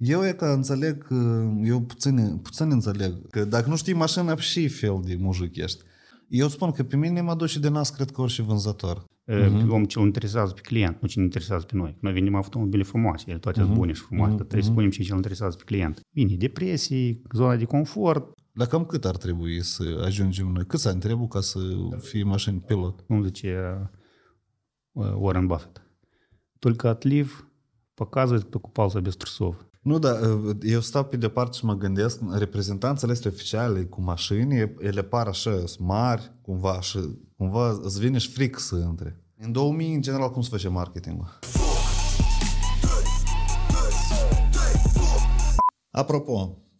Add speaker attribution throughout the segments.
Speaker 1: Eu e că înțeleg, eu puțin, puțin înțeleg că dacă nu știi mașina, și fel de mujic ești. Eu spun că pe mine mă duce de nas, cred că orice vânzător.
Speaker 2: Uh-huh. Om ce îl interesează pe client, nu ce ne interesează pe noi. Noi venim automobile frumoase, ele toate uh-huh. sunt bune și frumoase, uh-huh. dar trebuie să spunem ce îl interesează pe client. Bine, depresii, zona de confort.
Speaker 1: Dar cam cât ar trebui să ajungem noi? Cât ani trebuie ca să fie mașini pilot?
Speaker 2: Cum zice Warren Buffett. Только отлив показывает, кто купался без трусов.
Speaker 1: Nu, dar eu stau pe departe și mă gândesc, reprezentanțele astea oficiale cu mașini, ele par așa, mari, cumva, și cumva îți vine și fric să între. În 2000, în general, cum se face marketingul? Apropo,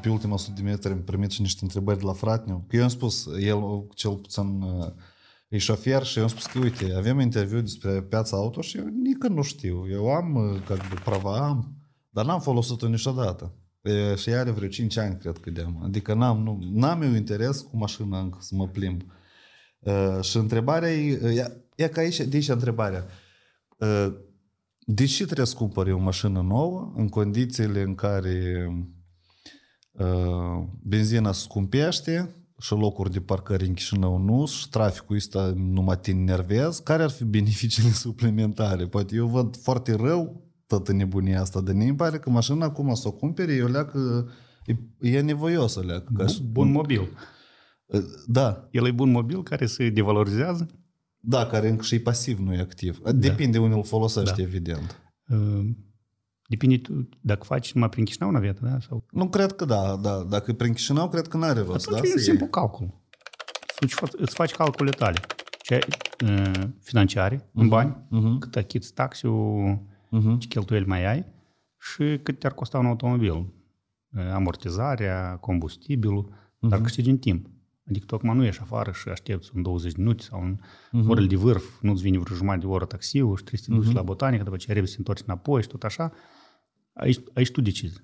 Speaker 1: Pe ultima sută de metri am primit și niște întrebări de la fratniu. Că eu am spus, el cel puțin e șofer și eu am spus că uite, avem interviu despre piața auto și eu nici nu știu. Eu am, ca de prava am, dar n-am folosit-o niciodată. E, și are vreo 5 ani, cred că de am. Adică n-am, nu, n-am eu interes cu mașina încă să mă plimb. Uh, și întrebarea e, e, e ca aici, de aici întrebarea. Uh, de ce trebuie să cumpări o mașină nouă în condițiile în care uh, benzina se scumpește și locuri de parcări în Chișinău nu și traficul ăsta numai te enervează? Care ar fi beneficiile suplimentare? Poate eu văd foarte rău toată nebunia asta, dar ne pare că mașina acum să o cumpere, eu leacă, e, e nevoios să leacă.
Speaker 2: Bun, bun mobil.
Speaker 1: Da.
Speaker 2: El e bun mobil care se devalorizează?
Speaker 1: Da, care încă și pasiv, nu e activ. Da. Depinde unde îl folosești, da. evident. Uh,
Speaker 2: depinde tu, dacă faci numai prin Chișinău navetă, da? Sau...
Speaker 1: Nu, cred că da, da. Dacă e prin Chișinău, cred că n-are rost.
Speaker 2: Atunci da? e simplu calcul. Îți, îți faci calculele tale. Ce uh, financiare, uh-huh. în bani, uh-huh. cât achiți taxiul, uh-huh. ce cheltuieli mai ai și cât te-ar costa un automobil. Uh, amortizarea, combustibilul, uh-huh. dar câștigi în timp. Adică tocmai nu ieși afară și aștepți un 20 de minute sau un uh-huh. oră de vârf, nu-ți vine vreo jumătate de oră taxiul și trebuie să te duci uh-huh. la botanică, după aceea trebuie să te întorci înapoi și tot așa. Aici, aici tu decizi.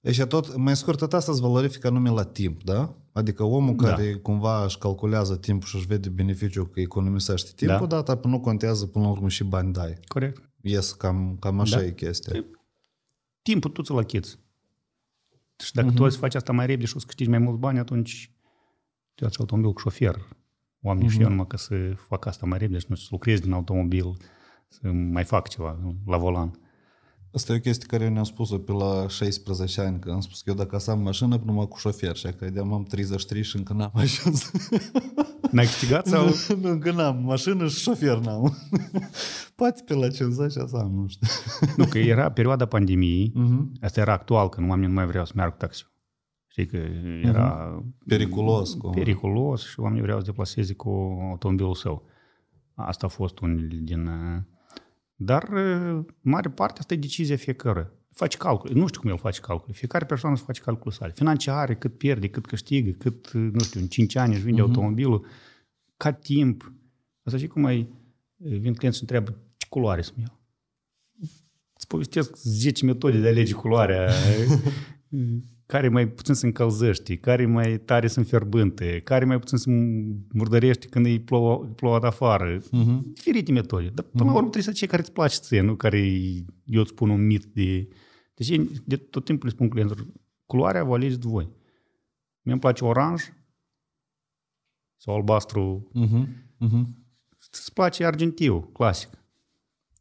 Speaker 1: Deci tot, mai scurt, tot asta îți valorifică anume la timp, da? Adică omul da. care cumva își calculează timpul și își vede beneficiul că economisește timpul, da. dar nu contează până la urmă și bani dai.
Speaker 2: Corect.
Speaker 1: Ies, cam, cam așa da. e chestia.
Speaker 2: Timpul tu ți-l achiți. Și dacă uh-huh. tu o să faci asta mai repede și o să câștigi mai mulți bani, atunci eu ați automobil cu șofer. Oamenii mm-hmm. și eu numai că să fac asta mai repede și nu să lucrez din automobil, să mai fac ceva la volan.
Speaker 1: Asta e o chestie care ne-am spus-o pe la 16 ani, că am spus că eu dacă să am mașină, numai cu șofer, și credeam am 33 și încă n-am ajuns.
Speaker 2: N-ai câștigat sau?
Speaker 1: nu, încă n-am. Mașină și șofer n-am. Poate pe la 50 să am, nu știu.
Speaker 2: nu, că era perioada pandemiei, uh-huh. asta era actual, când oamenii nu mai vreau să meargă cu taxiul. Știi că era
Speaker 1: uh-huh. periculos. Cu...
Speaker 2: Periculos și oamenii vreau să deplaseze cu automobilul său. Asta a fost unul din... Dar, mare parte, asta e decizia fiecare. Faci calcul. Nu știu cum el face calcul. Fiecare persoană își face calculul sale. Financiare, cât pierde, cât câștigă, cât, nu știu, în 5 ani își vinde uh-huh. automobilul, ca timp. Asta și cum mai vin clienți și întreabă ce culoare sunt eu. Îți povestesc 10 metode de a alege culoarea. care mai puțin se încălzește, care mai tare sunt fierbânte, care mai puțin se murdărește când e plouă, plouă de afară. Uh-huh. Diferite metode. Dar până uh-huh. la urmă trebuie să cei care îți place ție, nu care eu îți spun un mit de... Deci de tot timpul îi spun clienților, culoarea vă alegeți voi. Mie îmi place oranj sau albastru. Uh-huh. Uh-huh. Îți place argentiu, clasic.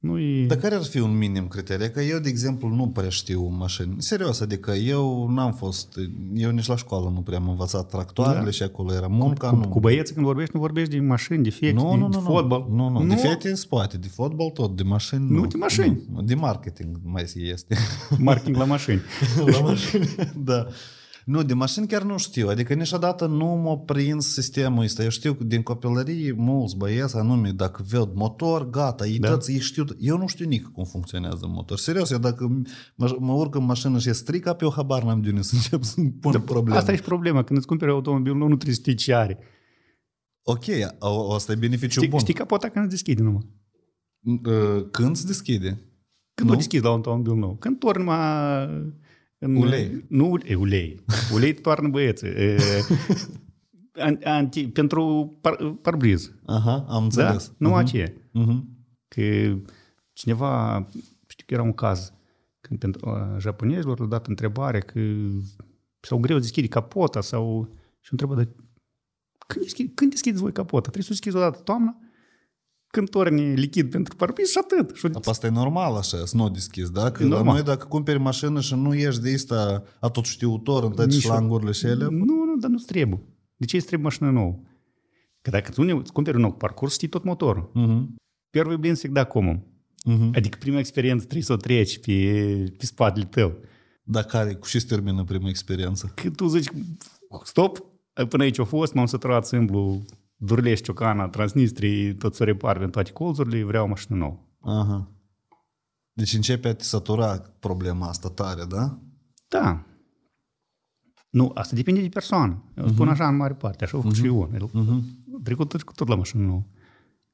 Speaker 2: Nu e...
Speaker 1: Dar care ar fi un minim criteriu? Că eu, de exemplu, nu prea știu mașini. Serios, adică eu n-am fost, eu nici la școală nu prea am învățat tractoarele
Speaker 2: Da.
Speaker 1: și acolo era munca,
Speaker 2: cu,
Speaker 1: nu.
Speaker 2: cu băieții când vorbești, nu vorbești de mașini, de fete,
Speaker 1: nu,
Speaker 2: de,
Speaker 1: nu,
Speaker 2: de
Speaker 1: nu,
Speaker 2: fotbal.
Speaker 1: Nu, nu,
Speaker 2: nu.
Speaker 1: de fete se poate, de fotbal tot, de mașini
Speaker 2: Nu, de mașini.
Speaker 1: Nu. De marketing mai este.
Speaker 2: Marketing la mașini.
Speaker 1: la mașini, da. Nu, de mașini chiar nu știu. Adică niciodată nu m-a prins sistemul ăsta. Eu știu că din copilărie mulți băieți, anume, dacă ved motor, gata, ei
Speaker 2: Da.
Speaker 1: da. toți ei știu. Eu nu știu nici cum funcționează motor. Serios, eu dacă mă, mă urc în mașină și e strică, pe eu habar n-am de unde să încep să pun da, probleme.
Speaker 2: Asta e și problema. Când îți cumperi automobil nou, nu trebuie să știi ce are.
Speaker 1: Ok, o, asta e beneficiu
Speaker 2: Știi,
Speaker 1: bun.
Speaker 2: știi capota când îți deschide numai.
Speaker 1: Uh, Când se deschide?
Speaker 2: Când
Speaker 1: Nu?
Speaker 2: o deschizi la un automobil nou? Când torni numai în...
Speaker 1: Ulei.
Speaker 2: Nu, ulei. ulei. Ulei toarnă băieții. E, an- anti, pentru par, parbriz.
Speaker 1: Aha, am
Speaker 2: Da?
Speaker 1: înțeles.
Speaker 2: Numai
Speaker 1: Mhm.
Speaker 2: aceea.
Speaker 1: Mhm.
Speaker 2: Că cineva, știu că era un caz, când pentru uh, japonezilor le-a dat întrebare că sau greu deschide capota sau și întrebă, dar când, deschide, când deschideți voi capota? Trebuie să o deschizi odată toamna? Când torni lichid pentru parbriz și atât. Și
Speaker 1: Dar asta e normal așa, să nu o deschizi, da? Că
Speaker 2: E
Speaker 1: la
Speaker 2: normal.
Speaker 1: noi dacă cumperi mașină și nu ești de asta a tot știutor în toate
Speaker 2: Nici-
Speaker 1: șlangurile și ele,
Speaker 2: Nu, nu, dar nu-ți trebuie. De ce îți trebuie mașină nouă? Că dacă tu îți cumperi un nou parcurs, știi tot motorul.
Speaker 1: Mhm.
Speaker 2: Первый блин всегда комом.
Speaker 1: Mhm.
Speaker 2: Adică prima experiență trebuie să o treci pe, pe spatele tău.
Speaker 1: Dar care, cu ce se termină prima experiență?
Speaker 2: Când tu zici, stop, până aici a fost, m-am săturat să îmblu Durlești, Ciocana, Transnistrii, tot să repar în toate colțurile, vreau o mașină nouă.
Speaker 1: Aha. Deci începe a te satura problema asta tare, da?
Speaker 2: Da. Nu, asta depinde de persoană. Eu spun așa în mare parte, așa a făcut și eu. El a trecut tot, tot la mașină nouă.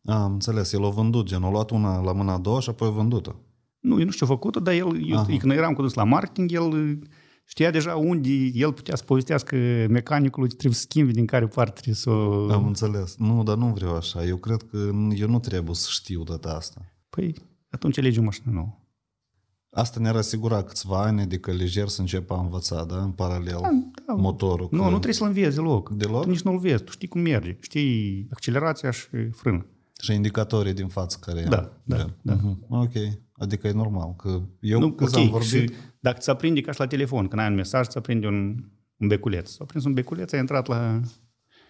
Speaker 1: A, am înțeles, el a vândut, gen, a luat una la mâna a doua și apoi a vândut-o.
Speaker 2: Nu, eu nu știu ce a făcut dar el, eu,
Speaker 1: Aha.
Speaker 2: când eram condus la marketing, el știa deja unde el putea să povestească mecanicului ce trebuie să schimbi, din care parte trebuie să o...
Speaker 1: Am înțeles. Nu, dar nu vreau așa. Eu cred că eu nu trebuie să știu data asta.
Speaker 2: Păi, atunci alegi o mașină nouă.
Speaker 1: Asta ne-ar asigura câțiva ani, adică lejer să începe a învăța, da? În paralel,
Speaker 2: da.
Speaker 1: motorul.
Speaker 2: Nu,
Speaker 1: că-
Speaker 2: nu trebuie să-l înveți deloc.
Speaker 1: Deloc?
Speaker 2: Tu nici nu-l vezi, tu știi cum merge. Știi accelerația și frână.
Speaker 1: Și indicatorii din față care
Speaker 2: Da, da,
Speaker 1: Gen.
Speaker 2: da.
Speaker 1: Mhm. Ok. Adică e normal. Că eu
Speaker 2: Nu,
Speaker 1: nu, când
Speaker 2: ok,
Speaker 1: am vorbit...
Speaker 2: și dacă ți aprinde ca și la telefon, când ai un mesaj, ți aprinde un, un beculeț. S-a prins un beculeț, ai intrat la,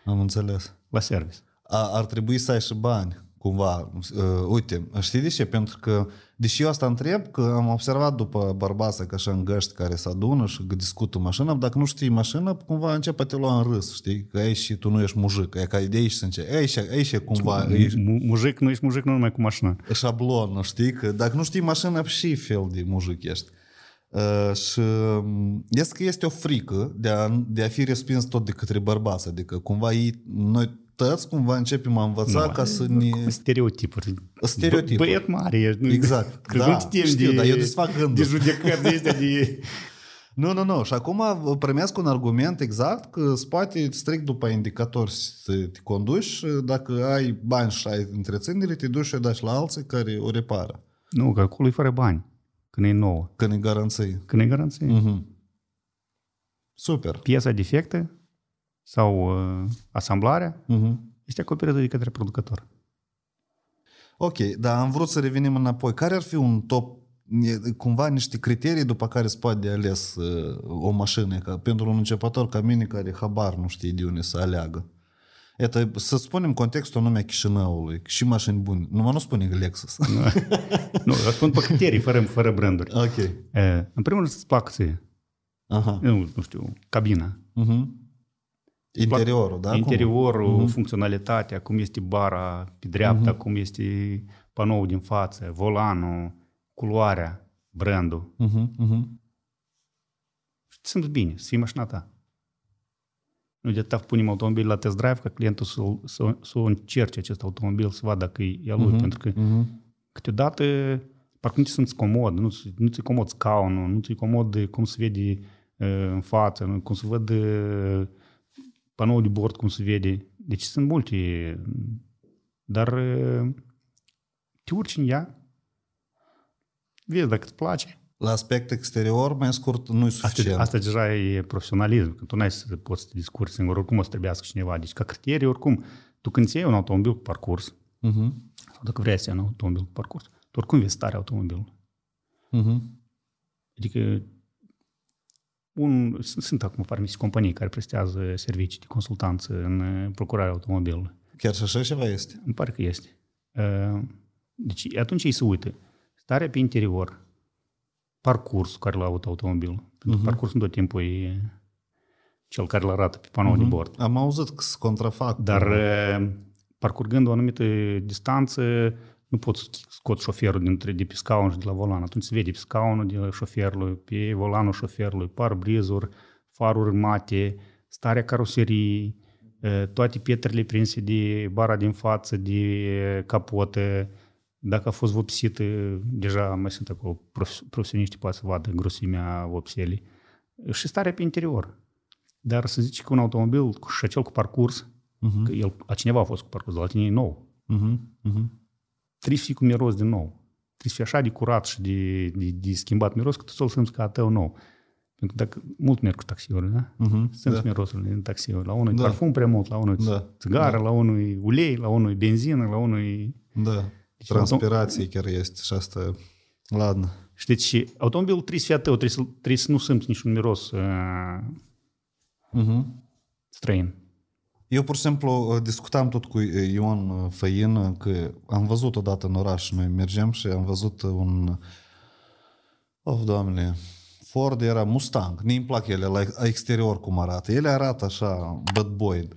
Speaker 1: Am înțeles.
Speaker 2: la service.
Speaker 1: A, ar trebui să ai și bani, cumva. Uh, uite, știi de ce? Pentru că, deși eu asta întreb, că am observat după bărbață că așa în găști care se adună și că discută mașina, dacă nu știi mașină, cumva începe a te lua în râs, știi? Că aici și tu nu ești mujic, e ca de aici să începi. Aici, aici e cumva, e
Speaker 2: Mu- Mujic, nu ești mujic nu numai cu mașina.
Speaker 1: șablon, știi? Că dacă nu știi mașina, și fel de mujic ești. Uh, și um, este că este o frică de a, de a fi respins tot de către bărbați, adică cumva ei, noi toți cumva începem a învăța
Speaker 2: Nu,
Speaker 1: ca să ne...
Speaker 2: Stereotipuri.
Speaker 1: Stereotipuri.
Speaker 2: Bă- Băiat mare ești. nu-
Speaker 1: Exact.
Speaker 2: Că
Speaker 1: Da,
Speaker 2: nu știm
Speaker 1: știu,
Speaker 2: de,
Speaker 1: dar eu desfac gândul.
Speaker 2: de judecăți de astea de...
Speaker 1: Nu, nu, nu. Și acum primesc un argument exact că îți poate strict după indicatori să te conduci și dacă ai bani și ai întreținere, te duci și o dai și la alții care o repară.
Speaker 2: Nu, că acolo e fără bani. Când e nouă.
Speaker 1: Când e garanție.
Speaker 2: Când e garanție.
Speaker 1: Mhm. Super.
Speaker 2: Piesa defectă sau uh, asamblarea
Speaker 1: Mhm.
Speaker 2: este acoperită de către producător.
Speaker 1: Ok, dar am vrut să revenim înapoi. Care ar fi un top, e, cumva niște criterii după care se poate de ales uh, o mașină, ca pentru un începător ca mine care habar nu știe de unde să aleagă? Iată, să spunem contextul numea Chișinăului, și mașini bune. Nu, nu spune Lexus.
Speaker 2: nu, răspund pe criterii, fără, fără branduri.
Speaker 1: ok.
Speaker 2: Uh, în primul rând să-ți placă ție.
Speaker 1: Aha.
Speaker 2: Nu, nu știu, cabina.
Speaker 1: Mhm. Interiorul, da?
Speaker 2: Interiorul, cum? funcționalitatea, cum este bara pe dreapta, cum este panoul din față, volanul, culoarea, brandul.
Speaker 1: Mhm, mhm.
Speaker 2: Și te simți bine, să fii mașina ta. Nu de atât punem automobil la test drive ca clientul să, să, să încerce acest automobil, să vadă dacă e al lui, pentru că
Speaker 1: Mhm.
Speaker 2: câteodată parcă nu te simți comod, nu, nu ți-e comod scaunul, nu ți-e comod de cum se vede uh, în față, nu- cum se văd uh, panoul de bord, cum se vede. Deci sunt multe, dar uh, te urci în ea, vezi dacă îți place.
Speaker 1: La aspect exterior, mai scurt, nu e
Speaker 2: Asta,
Speaker 1: suficient.
Speaker 2: asta deja e profesionalism, că tu n-ai să poți să te discursi singur, oricum o să trebuiască cineva. Deci ca criterii, oricum, tu când ți iei un automobil cu parcurs,
Speaker 1: Mhm.
Speaker 2: sau dacă vrei să iei un automobil cu parcurs, tu oricum vezi starea automobilului.
Speaker 1: Mhm.
Speaker 2: Adică un, sunt, sunt acum parmi companii care prestează servicii de consultanță în uh, procurarea automobilului.
Speaker 1: Chiar și așa ceva este.
Speaker 2: Îmi pare că este. Uh, Deci atunci ei se uită. Starea pe interior, parcursul care l-a avut automobilul. Pentru că parcursul tot timpul e cel care îl arată pe panoul de bord.
Speaker 1: Am auzit că se contrafac.
Speaker 2: Dar uh, parcurgând o anumită distanță, nu poți scoți șoferul dintre, de pe scaun și de la volan. Atunci se vede pe scaunul de șoferului, pe volanul șoferului, parbrizuri, faruri mate, starea caroseriei, uh, toate pietrele prinse de bara din față, de capotă, dacă a fost vopsită, deja mai sunt acolo prof- profesioniști poate să vadă grosimea vopselii. Și starea pe interior. Dar să zici că un automobil cu- și acel cu parcurs,
Speaker 1: Mhm.
Speaker 2: că el, a cineva a fost cu parcurs, dar la tine e nou.
Speaker 1: Mhm. Mhm.
Speaker 2: Trebuie să fii cu miros din nou. Trebuie să fii așa de curat și de, de, de schimbat miros că tu să-l simți ca a tău nou. Pentru că dacă mult merg cu taxiuri, da?
Speaker 1: Mhm.
Speaker 2: Simți mirosul din taxiuri. La unul e
Speaker 1: Da.
Speaker 2: parfum prea mult, la unul e
Speaker 1: Da.
Speaker 2: țigară,
Speaker 1: Da.
Speaker 2: la unul e ulei, la unul e benzină, la unul e...
Speaker 1: Da. Transpirație chiar este și asta... Ladă.
Speaker 2: Și deci automobilul trebuie să fie a tău, trebuie să, trebuie să nu simți niciun miros uh,
Speaker 1: Mhm.
Speaker 2: străin.
Speaker 1: Eu, pur și simplu, discutam tot cu Ion Făin că am văzut odată în oraș, noi mergem și am văzut un... Of, doamne, Ford era Mustang. Nu-mi plac ele la exterior cum arată. Ele arată așa, bad boy.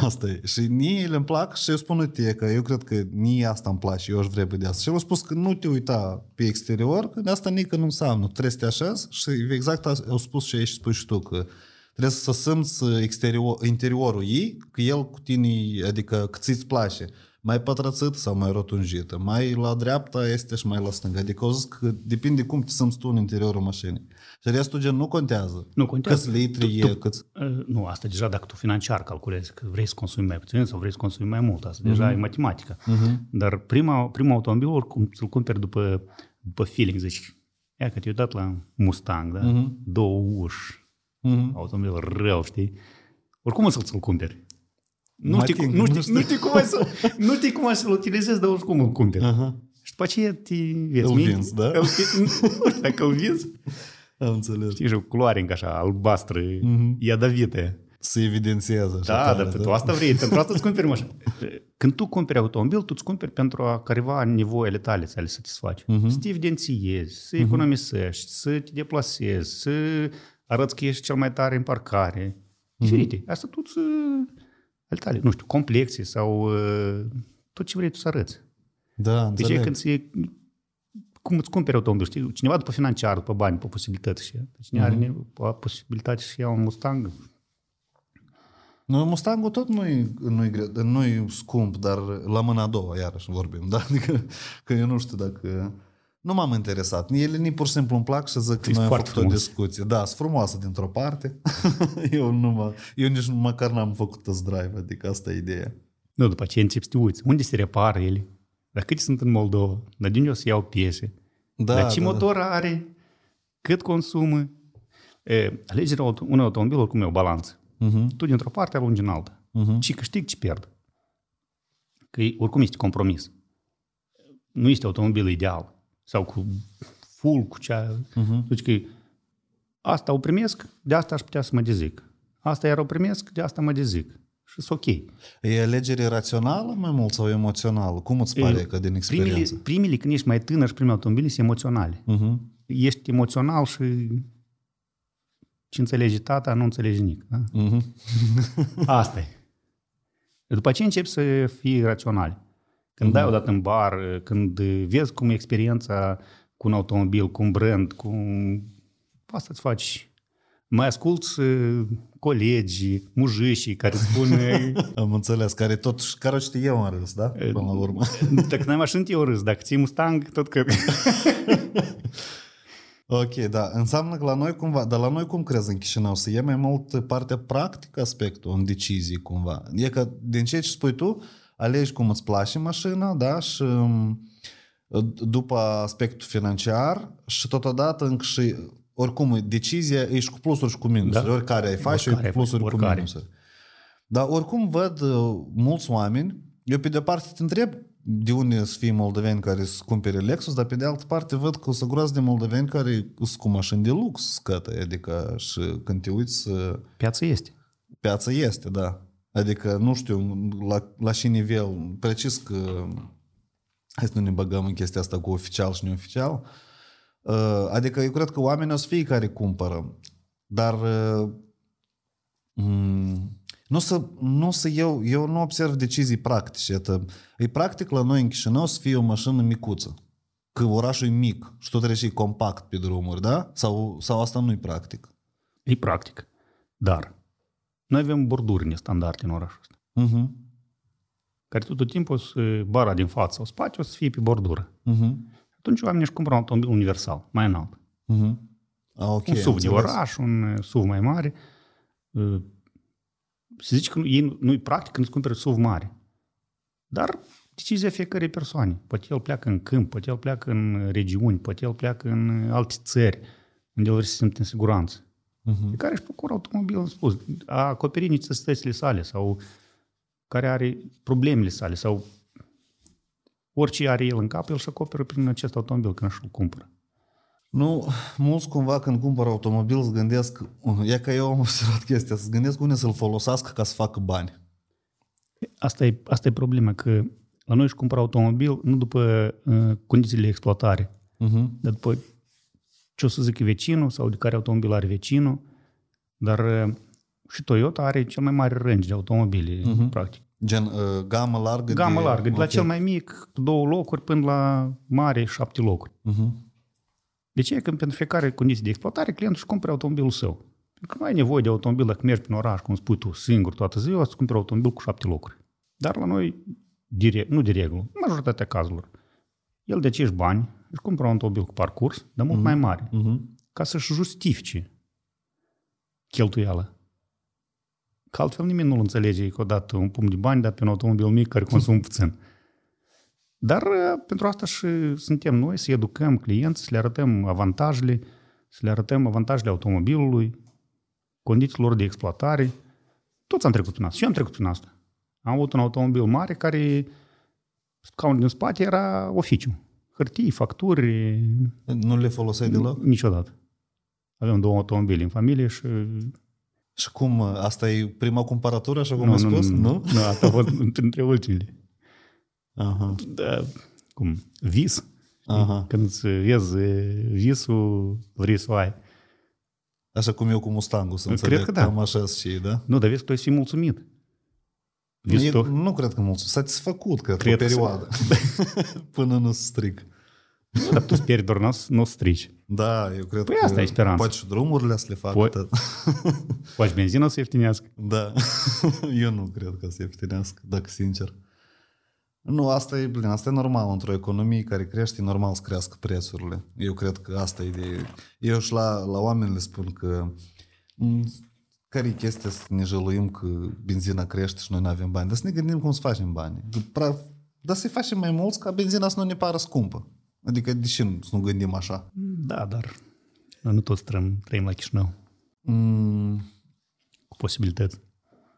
Speaker 1: Asta e. Și nie ele îmi plac și eu spun, uite, că eu cred că nie asta îmi place, eu aș vrea de asta. Și el a spus că nu te uita pe exterior, că de asta nică nu înseamnă. Trebuie să te așezi și exact asta au spus și aici spui și tu, că trebuie să simți exterior, interiorul ei, că el cu tine, adică că ți-ți place mai pătrățit sau mai rotunjită, mai la dreapta este și mai la stânga. Adică au zis că depinde cum te simți tu în interiorul mașinii. Și restul gen nu contează.
Speaker 2: Nu contează.
Speaker 1: Câți litri e, câți...
Speaker 2: Uh, Nu, asta deja dacă tu financiar calculezi că vrei să consumi mai puțin sau vrei să consumi mai mult, asta deja e matematică. Dar prima, primul automobil oricum să-l cumperi după, după feeling, zici, ia că te-ai dat la Mustang, da? Două uși,
Speaker 1: Mhm.
Speaker 2: automobil rău, știi? Oricum o să-l ți-l cumperi. Nu
Speaker 1: Mă
Speaker 2: știi, cum-
Speaker 1: ating,
Speaker 2: nu,
Speaker 1: nu
Speaker 2: știi, nu știi cum ai să, nu știi cum ai să-l utilizezi, dar oricum îl cumperi.
Speaker 1: Aha.
Speaker 2: Și după aceea te vieți
Speaker 1: Îl
Speaker 2: minte.
Speaker 1: vinzi, da?
Speaker 2: Îl, nu știu dacă îl vinzi.
Speaker 1: Am înțeles.
Speaker 2: Știi, și o culoare încă așa, albastră, iadavită.
Speaker 1: Să evidențiază. Așa
Speaker 2: Da,
Speaker 1: tare,
Speaker 2: dar tu asta vrei, pentru asta îți cumperi mașină. Când tu cumperi automobil, tu îți cumperi pentru a careva nevoile tale să le satisfaci. Să te evidențiezi, să economisești, să te deplasezi, să arăți că ești cel mai tare în parcare. Diferite. Asta tot uh, ale tale, nu știu, complexii sau uh, tot ce vrei tu să arăți.
Speaker 1: Da,
Speaker 2: Deci e
Speaker 1: înțeleg.
Speaker 2: când se, cum îți cumperi automobil, știi? Cineva după financiar, după bani, după posibilități. Și cine are nevo- posibilitate să ia un Mustang,
Speaker 1: Nu, Mustangul tot nu-i, nu-i, gre- nu-i scump, dar la mâna a doua, iarăși vorbim, da? Adică, că eu nu știu dacă... Nu m-am interesat. Ele ni pur și simplu îmi plac și zic că
Speaker 2: E
Speaker 1: noi am
Speaker 2: foarte
Speaker 1: făcut o
Speaker 2: frumos.
Speaker 1: discuție. Da, sunt frumoasă dintr-o parte. eu, nu mă, eu nici măcar n-am făcut test drive, adică asta e ideea.
Speaker 2: nu, după aceea începi să te uiți. Unde se repară ele? Dar câte sunt în Moldova? Dar de unde o să iau piese?
Speaker 1: Da,
Speaker 2: Dar ce
Speaker 1: da,
Speaker 2: motor are? Cât consumă? E, alegerea auto- unui automobil oricum e o balanță.
Speaker 1: Da. Uh-huh.
Speaker 2: Tu dintr-o parte alungi în alta.
Speaker 1: Mhm.
Speaker 2: Ce câștig, ce pierd. Că e- oricum este compromis. Nu este automobil ideal. Sau cu full, cu cea...
Speaker 1: Mhm.
Speaker 2: Deci că asta o primesc, de asta aș putea să mă dezic. Asta iar o primesc, de asta mă dezic. Și sunt ok.
Speaker 1: E alegere rațională mai mult sau emoțională? Cum îți pare
Speaker 2: E,
Speaker 1: că din
Speaker 2: Primele,
Speaker 1: experiență?
Speaker 2: primele, când ești mai tânăr și primele automobile, sunt emoționale.
Speaker 1: Uh-huh.
Speaker 2: Ești emoțional și ce înțelege tata, nu înțelegi nimic. Da?
Speaker 1: Uh-huh.
Speaker 2: Asta e. După ce începi să fii rațional. Când dai odată în bar, când vezi cum e experiența cu un automobil, cu un brand, cu... Asta îți faci. Mai asculți uh, colegii, mujișii care îți spun uh,
Speaker 1: Am înțeles, care tot, care știu eu în râs, da? Până la urmă.
Speaker 2: dacă n-ai mașină, eu râs. Dacă ții Mustang, tot că...
Speaker 1: Ok, da. Înseamnă că la noi cumva, dar la noi cum crezi în Chișinău? Să e mai mult partea practică aspectul în decizii cumva. E că din ce ce spui tu, alegi cum îți place mașina, da? Și um, după aspectul financiar și totodată încă și oricum decizia ești cu plusuri și cu minusuri.
Speaker 2: Da.
Speaker 1: Oricare ai face,
Speaker 2: Oricare
Speaker 1: e cu plusuri
Speaker 2: ai
Speaker 1: cu
Speaker 2: face, oricare.
Speaker 1: minusuri. Dar oricum văd uh, mulți oameni, eu pe de-o parte te întreb de unde să fie moldoveni care să cumpere Lexus, dar pe de altă parte văd că o să groază de moldoveni care sunt cu mașini de lux scătă, adică și când te uiți
Speaker 2: Piața este.
Speaker 1: piața este, da. Adică nu știu la, la ce nivel, precis că hai să nu ne băgăm în chestia asta cu oficial și neoficial, Uh, adică eu cred că oamenii o să fie care cumpără, dar uh, mm, nu să, nu să eu, eu nu observ decizii practice. Iată, e practic la noi în Chișinău să fie o mașină micuță. Că orașul e mic și tot trebuie să compact pe drumuri, da? Sau, sau asta nu e practic?
Speaker 2: E practic. Dar noi avem borduri nestandarte în orașul ăsta.
Speaker 1: Uh-huh.
Speaker 2: Care tot timpul să, bara din față sau spate o să fie pe bordură.
Speaker 1: Uh-huh.
Speaker 2: Atunci oamenii își cumpără un automobil universal, mai înalt.
Speaker 1: Uh-huh. A, ok.
Speaker 2: un SUV de
Speaker 1: înțeles.
Speaker 2: oraș, un uh, SUV mai mare. Uh, Se zice că nu- ei nu e practic când îți cumperi SUV mare. Dar decizia fiecărei persoane. Poate el pleacă în câmp, poate el pleacă în regiuni, poate el pleacă în alte țări, unde el vrea să se simte în siguranță.
Speaker 1: Uh-huh.
Speaker 2: Pe care își procură automobil, am spus, a acoperit necesitățile sale sau care are problemele sale sau orice are el în cap, el și acoperă prin acest automobil când își-l cumpără.
Speaker 1: Nu, mulți cumva când cumpără automobil se gândesc, e că eu am observat chestia, să se gândesc unde să-l folosească ca să facă bani.
Speaker 2: Asta e, asta e problema, că la noi își cumpără automobil nu după uh, condițiile de exploatare,
Speaker 1: Uh-huh.
Speaker 2: dar după ce o să zică vecinul sau de care automobil are vecinul, dar uh, și Toyota are cel mai mare range de automobile, uh-huh. practic.
Speaker 1: Gen uh, gamă largă
Speaker 2: Gamă
Speaker 1: de...
Speaker 2: largă, de la
Speaker 1: ok.
Speaker 2: cel mai mic, două locuri, până la mare, șapte locuri.
Speaker 1: Uh-huh.
Speaker 2: De ce? Că pentru fiecare condiție de exploatare, clientul își cumpără automobilul său. Pentru că nu ai nevoie de automobil dacă mergi prin oraș, cum spui tu, singur toată ziua, să cumperi automobil cu șapte locuri. Dar la noi, direct, nu de regulă, în majoritatea cazurilor, el de acești bani își cumpără un automobil cu parcurs, dar mult mai mare,
Speaker 1: Uh-huh.
Speaker 2: ca să-și justifice cheltuială. Că altfel nimeni nu-l înțelege că odată un pumn de bani dat pe un automobil mic care consumă puțin. Dar uh, pentru asta și suntem noi să educăm clienți, să le arătăm avantajele, să le arătăm avantajele automobilului, condițiilor de exploatare. Toți am trecut prin asta. Și eu am trecut prin asta. Am avut un automobil mare care scaunul din spate era oficiu. Hârtii, facturi,
Speaker 1: Nu le foloseai deloc?
Speaker 2: niciodată. Avem două automobile în familie și...
Speaker 1: Și cum, uh, asta e prima cumpărătură, așa cum ai spus? Nu?
Speaker 2: nu, nu, asta a fost între ultimele.
Speaker 1: Aha.
Speaker 2: Da, cum, vis.
Speaker 1: Aha.
Speaker 2: Când îți vezi visul, vrei să o ai.
Speaker 1: Așa cum eu cu Mustangul, să
Speaker 2: Cred
Speaker 1: înțeleg.
Speaker 2: că da.
Speaker 1: Cam așa și ei, da?
Speaker 2: Nu, dar vezi că tu ai să fii mulțumit. Visul
Speaker 1: Eu,
Speaker 2: tău,
Speaker 1: nu cred că mult. Satisfăcut, cred,
Speaker 2: Cred
Speaker 1: pe o
Speaker 2: că
Speaker 1: perioadă. Până nu se stric.
Speaker 2: Dar tu speri doar nu nu o strici.
Speaker 1: Da, eu cred
Speaker 2: Păi
Speaker 1: că...
Speaker 2: asta e speranța.
Speaker 1: Poate și drumurile să le facă
Speaker 2: Poți-
Speaker 1: tot.
Speaker 2: Faci benzină să ieftinească.
Speaker 1: Da. eu nu cred că se ieftinească, dacă sincer. Nu, asta e, bine, asta e normal. Într-o economie care crește, e normal să crească prețurile. Eu cred că asta e de... Eu și la, la oameni le spun că m, care e chestia să ne jăluim că benzina crește și noi nu avem bani? Dar să ne gândim cum să facem bani. Pra- Dar să-i facem mai mulți ca benzina să nu ne pară scumpă. Adică de ce nu- să nu gândim așa?
Speaker 2: Da, dar noi nu toți trăim, trăim la Chișinău
Speaker 1: Mm,
Speaker 2: cu posibilități.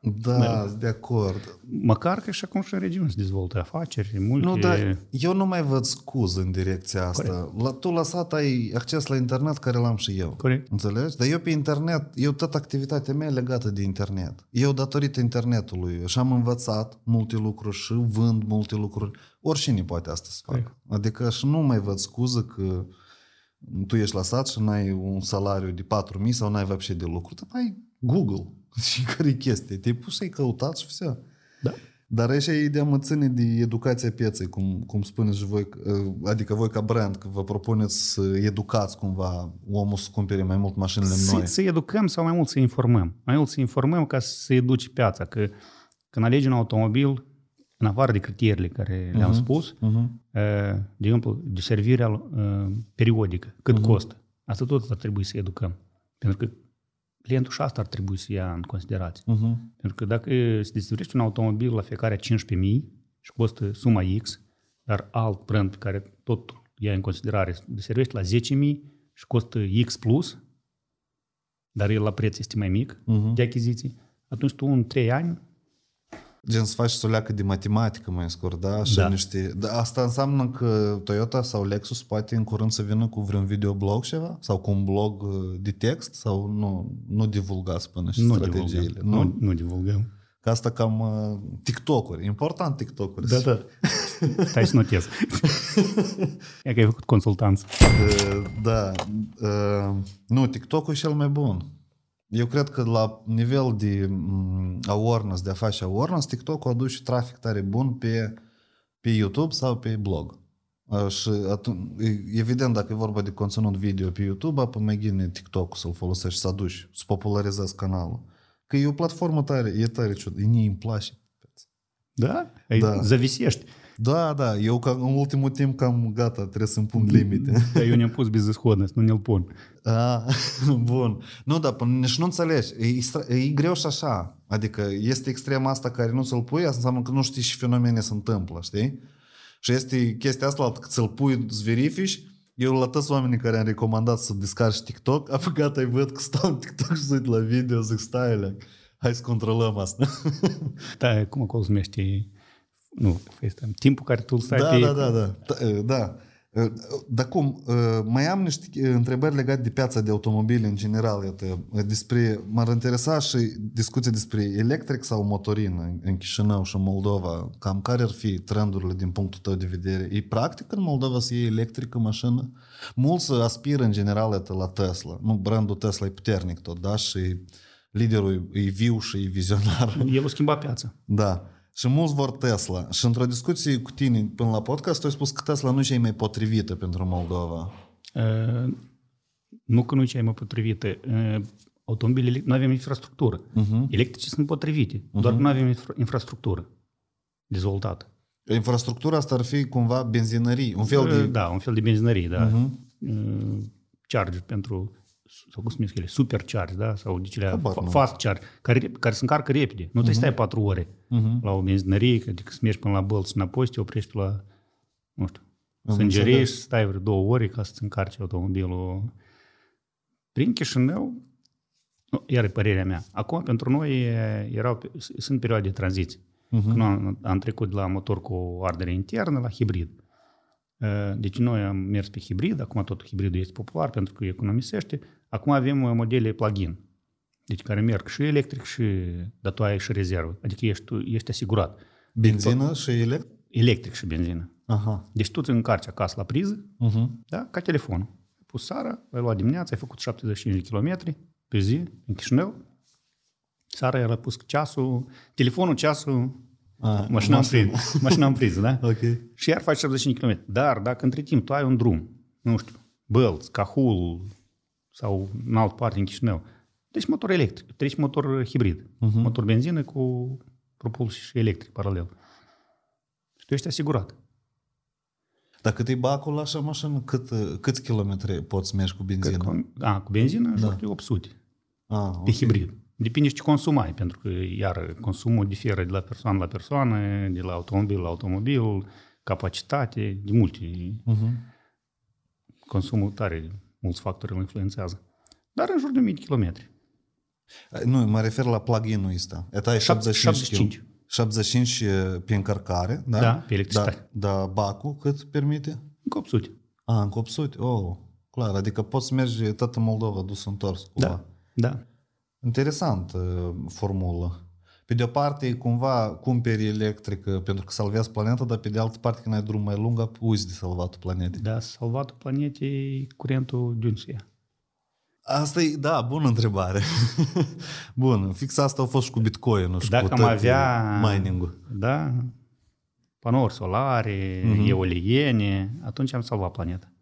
Speaker 1: Da, de acord.
Speaker 2: Măcar că și acum și în regiune se dezvoltă afaceri, multe...
Speaker 1: Nu, dar eu nu mai văd scuză în direcția asta. La, tu la sat ai acces la internet care l-am și eu.
Speaker 2: Corect.
Speaker 1: Înțelegi? Dar eu pe internet, eu tot activitatea mea e legată de internet. Eu datorită internetului și am învățat multe lucruri și vând multe lucruri. Oricine poate asta să facă.
Speaker 2: Corect.
Speaker 1: Adică și nu mai văd scuză că tu ești la sat și n-ai un salariu de 4.000 sau n-ai văpșe de lucru. Dar ai Google. Și care e chestie? Te-ai pus să-i căutați și vse.
Speaker 2: Da.
Speaker 1: Dar aici e ideea mă ține de educația pieței, cum, cum spuneți și voi, adică voi ca brand, că vă propuneți să educați cumva omul să cumpere mai mult mașinile
Speaker 2: să,
Speaker 1: noi.
Speaker 2: să educăm sau mai mult să informăm. Mai mult să informăm ca să educi piața. Că când alegi un automobil, în afară de criteriile care
Speaker 1: Mhm.
Speaker 2: le-am spus, uh, de exemplu, de servirea uh, periodică, cât
Speaker 1: Mhm.
Speaker 2: costă. Asta tot ar trebui să educăm. Pentru că clientul și asta ar trebui să ia în considerație.
Speaker 1: Uh-huh.
Speaker 2: Pentru că dacă se distribuiește un automobil la fiecare 15.000 și costă suma X, dar alt brand pe care tot ia în considerare se servește la 10.000 și costă X plus, dar el la preț este mai mic
Speaker 1: Mhm.
Speaker 2: de achiziții, atunci tu în 3 ani
Speaker 1: Gen să faci să o leacă de matematică mai scurt, da? Și
Speaker 2: Da.
Speaker 1: niște... Da, asta înseamnă că Toyota sau Lexus poate în curând să vină cu vreun videoblog ceva? Sau cu un blog uh, de text? Sau nu, nu divulgați până și
Speaker 2: Nu
Speaker 1: strategiile?
Speaker 2: divulgăm. Nu, nu divulgăm.
Speaker 1: Că asta cam uh, TikTok-uri. Important TikTok-uri.
Speaker 2: da. Stai să notez. e că ai făcut consultanță.
Speaker 1: Uh, Da. Uh, Nu, TikTok-ul e cel mai bun. Eu cred că la nivel de mm, awareness, de a face awareness, TikTok-ul aduce trafic tare bun pe, pe YouTube sau pe blog. Uh, Și atunci, evident, dacă e vorba de conținut video pe YouTube, apoi mai gine TikTok să-l folosești, să aduci, să popularizezi canalul. Că e o platformă tare, e tare ciudat, e îmi place.
Speaker 2: Da? Ai
Speaker 1: Da.
Speaker 2: Zavisești.
Speaker 1: Da, da, eu ca, în ultimul timp cam gata, trebuie să-mi pun limite.
Speaker 2: Da, eu ne-am pus bezishodnost, nu ne-l pun.
Speaker 1: A, bun. Nu, dar nici nu înțelegi. E, e greu și așa. Adică este extrema asta care nu ți-l pui, asta înseamnă că nu știi și fenomene se întâmplă, știi? Și este chestia asta, că ți-l pui, îți verifici, eu la toți oamenii care am recomandat să descarci TikTok, apă gata, îi văd că stau în TikTok și uit la video, zic, stai, hai să controlăm asta.
Speaker 2: Da, cum acolo se numește nu, FaceTime. Timpul care tu îl stai
Speaker 1: da,
Speaker 2: pe...
Speaker 1: da, da, da, da, da. Dar cum, mai am niște întrebări legate de piața de automobile în general, iată, despre, m-ar interesa și discuții despre electric sau motorină în Chișinău și în Moldova, cam care ar fi trendurile din punctul tău de vedere? E practic în Moldova să iei electrică mașină? Mulți aspiră în general iată, la Tesla. Nu, brandul Tesla e puternic tot, da? Și liderul e viu și e vizionar.
Speaker 2: El a schimbat piața.
Speaker 1: Da. Și mulți vor Tesla. Și într-o discuție cu tine până la podcast, tu ai spus că Tesla nu e cea mai potrivită pentru Moldova.
Speaker 2: Uh, nu că nu e cea mai potrivită. Uh, automobilele, nu avem infrastructură.
Speaker 1: Uh-huh.
Speaker 2: Electrice sunt potrivite, uh-huh. doar că nu avem infra- infrastructură dezvoltată.
Speaker 1: Infrastructura asta ar fi cumva benzinării, un fel de...
Speaker 2: Da, un fel de benzinărie, da.
Speaker 1: Uh-huh.
Speaker 2: Uh, charge pentru sau cum se numesc ele, supercharge, da? Sau de cele
Speaker 1: Habar nu.
Speaker 2: fast charge, care, care se încarcă repede. Nu trebuie să stai patru ore
Speaker 1: Uh-huh.
Speaker 2: la o benzinărie, adică să mergi până la Bălți și înapoi, să te oprești pe la, nu știu,
Speaker 1: Am
Speaker 2: să îngerești,
Speaker 1: înțeles.
Speaker 2: să stai vreo două ore ca să-ți încarci automobilul. Prin Chișinău, nu, iar e părerea mea, acum pentru noi e- erau, sunt perioade de tranziție.
Speaker 1: Mhm.
Speaker 2: Când am, am trecut de la motor cu ardere internă la hibrid. Uh, Deci noi am mers pe hibrid, acum tot hibridul este popular pentru că economisește. Acum avem uh, modele plug-in, deci care merg și electric și, dar tu ai și rezervă, adică ești, tu ești asigurat.
Speaker 1: Benzină și electric?
Speaker 2: Electric și benzină.
Speaker 1: Aha.
Speaker 2: Deci tu îți încarci acasă la priză,
Speaker 1: Uh-huh.
Speaker 2: da, ca telefonul. Ai pus seara, ai luat dimineața, ai făcut 75 de kilometri pe zi în Chișinău. Seara ai pus ceasul, telefonul, ceasul,
Speaker 1: A,
Speaker 2: mașina în priză. Mașina în priză, da?
Speaker 1: Ok.
Speaker 2: Și iar faci 75 km. Dar dacă între timp tu ai un drum, nu știu, Bălți, Cahul sau în alt parte în Chișinău, deci motor electric, treci motor hibrid, uh-huh. motor benzină cu propulsie și electric paralel. Și tu ești asigurat.
Speaker 1: Dar cât e bacul la așa mașină? Cât, câți kilometri poți mergi cu
Speaker 2: Cred
Speaker 1: benzină?
Speaker 2: că, a, cu benzină, da. de 800
Speaker 1: Ah,
Speaker 2: pe
Speaker 1: ok.
Speaker 2: hibrid. Depinde ce consumai, pentru că, iar, consumul diferă de la persoană la persoană, de la automobil la automobil, capacitate, de multe.
Speaker 1: Uh-huh.
Speaker 2: Consumul tare, mulți factori îl influențează. Dar în jur de 1000 de kilometri.
Speaker 1: Nu, mă refer la plug-in-ul ăsta. Eta e 75.
Speaker 2: 75.
Speaker 1: 75 pe încărcare, da?
Speaker 2: Da, pe electricitate.
Speaker 1: Da, da bacul cât permite?
Speaker 2: Încă 800.
Speaker 1: A, în 800? Oh, clar. Adică poți să mergi tot în Moldova, dus întors cumva.
Speaker 2: Da. Da.
Speaker 1: Interesant uh, formulă. Pe de o parte, e cumva cumperi electrică pentru că salvează planeta, dar pe de altă parte, când ai drum mai lung, uzi de salvatul planetei.
Speaker 2: Da, salvatul planetei curentul de unde se ia.
Speaker 1: Asta e, da, bună întrebare. Bun, fix asta a fost și cu Bitcoin-ul și
Speaker 2: Dacă
Speaker 1: cu
Speaker 2: am
Speaker 1: tot
Speaker 2: avea-
Speaker 1: mining-ul.
Speaker 2: Da, panouri solare,
Speaker 1: Mhm.
Speaker 2: uh-huh. eoliene, atunci am salvat planeta.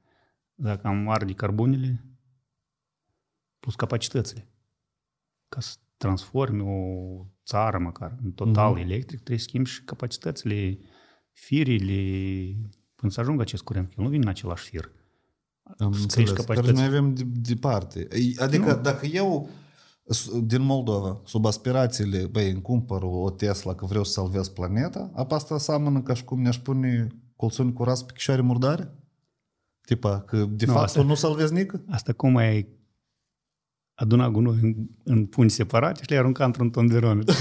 Speaker 2: Dacă am arde carbunele, plus capacitățile, ca să transformi o țară măcar în total uh-huh. electric, trebuie să schimbi și capacitățile, firile, până să ajungă acest curent, că el nu vine în același fir.
Speaker 1: Am
Speaker 2: Să
Speaker 1: înțeles.
Speaker 2: crești
Speaker 1: Care
Speaker 2: capacități.
Speaker 1: noi avem de, departe. Adică nu. dacă eu s- din Moldova, sub aspirațiile, băi, îmi cumpăr o Tesla că vreau să salvez planeta, apa asta seamănă ca și cum ne-aș pune colțuni cu ras pe chișoare murdare? Tipa, că de
Speaker 2: Nu,
Speaker 1: fapt
Speaker 2: asta-
Speaker 1: tu nu salvezi nică?
Speaker 2: Asta cum ai aduna gunoi în, în puni separate și le arunca într-un ton de ronă.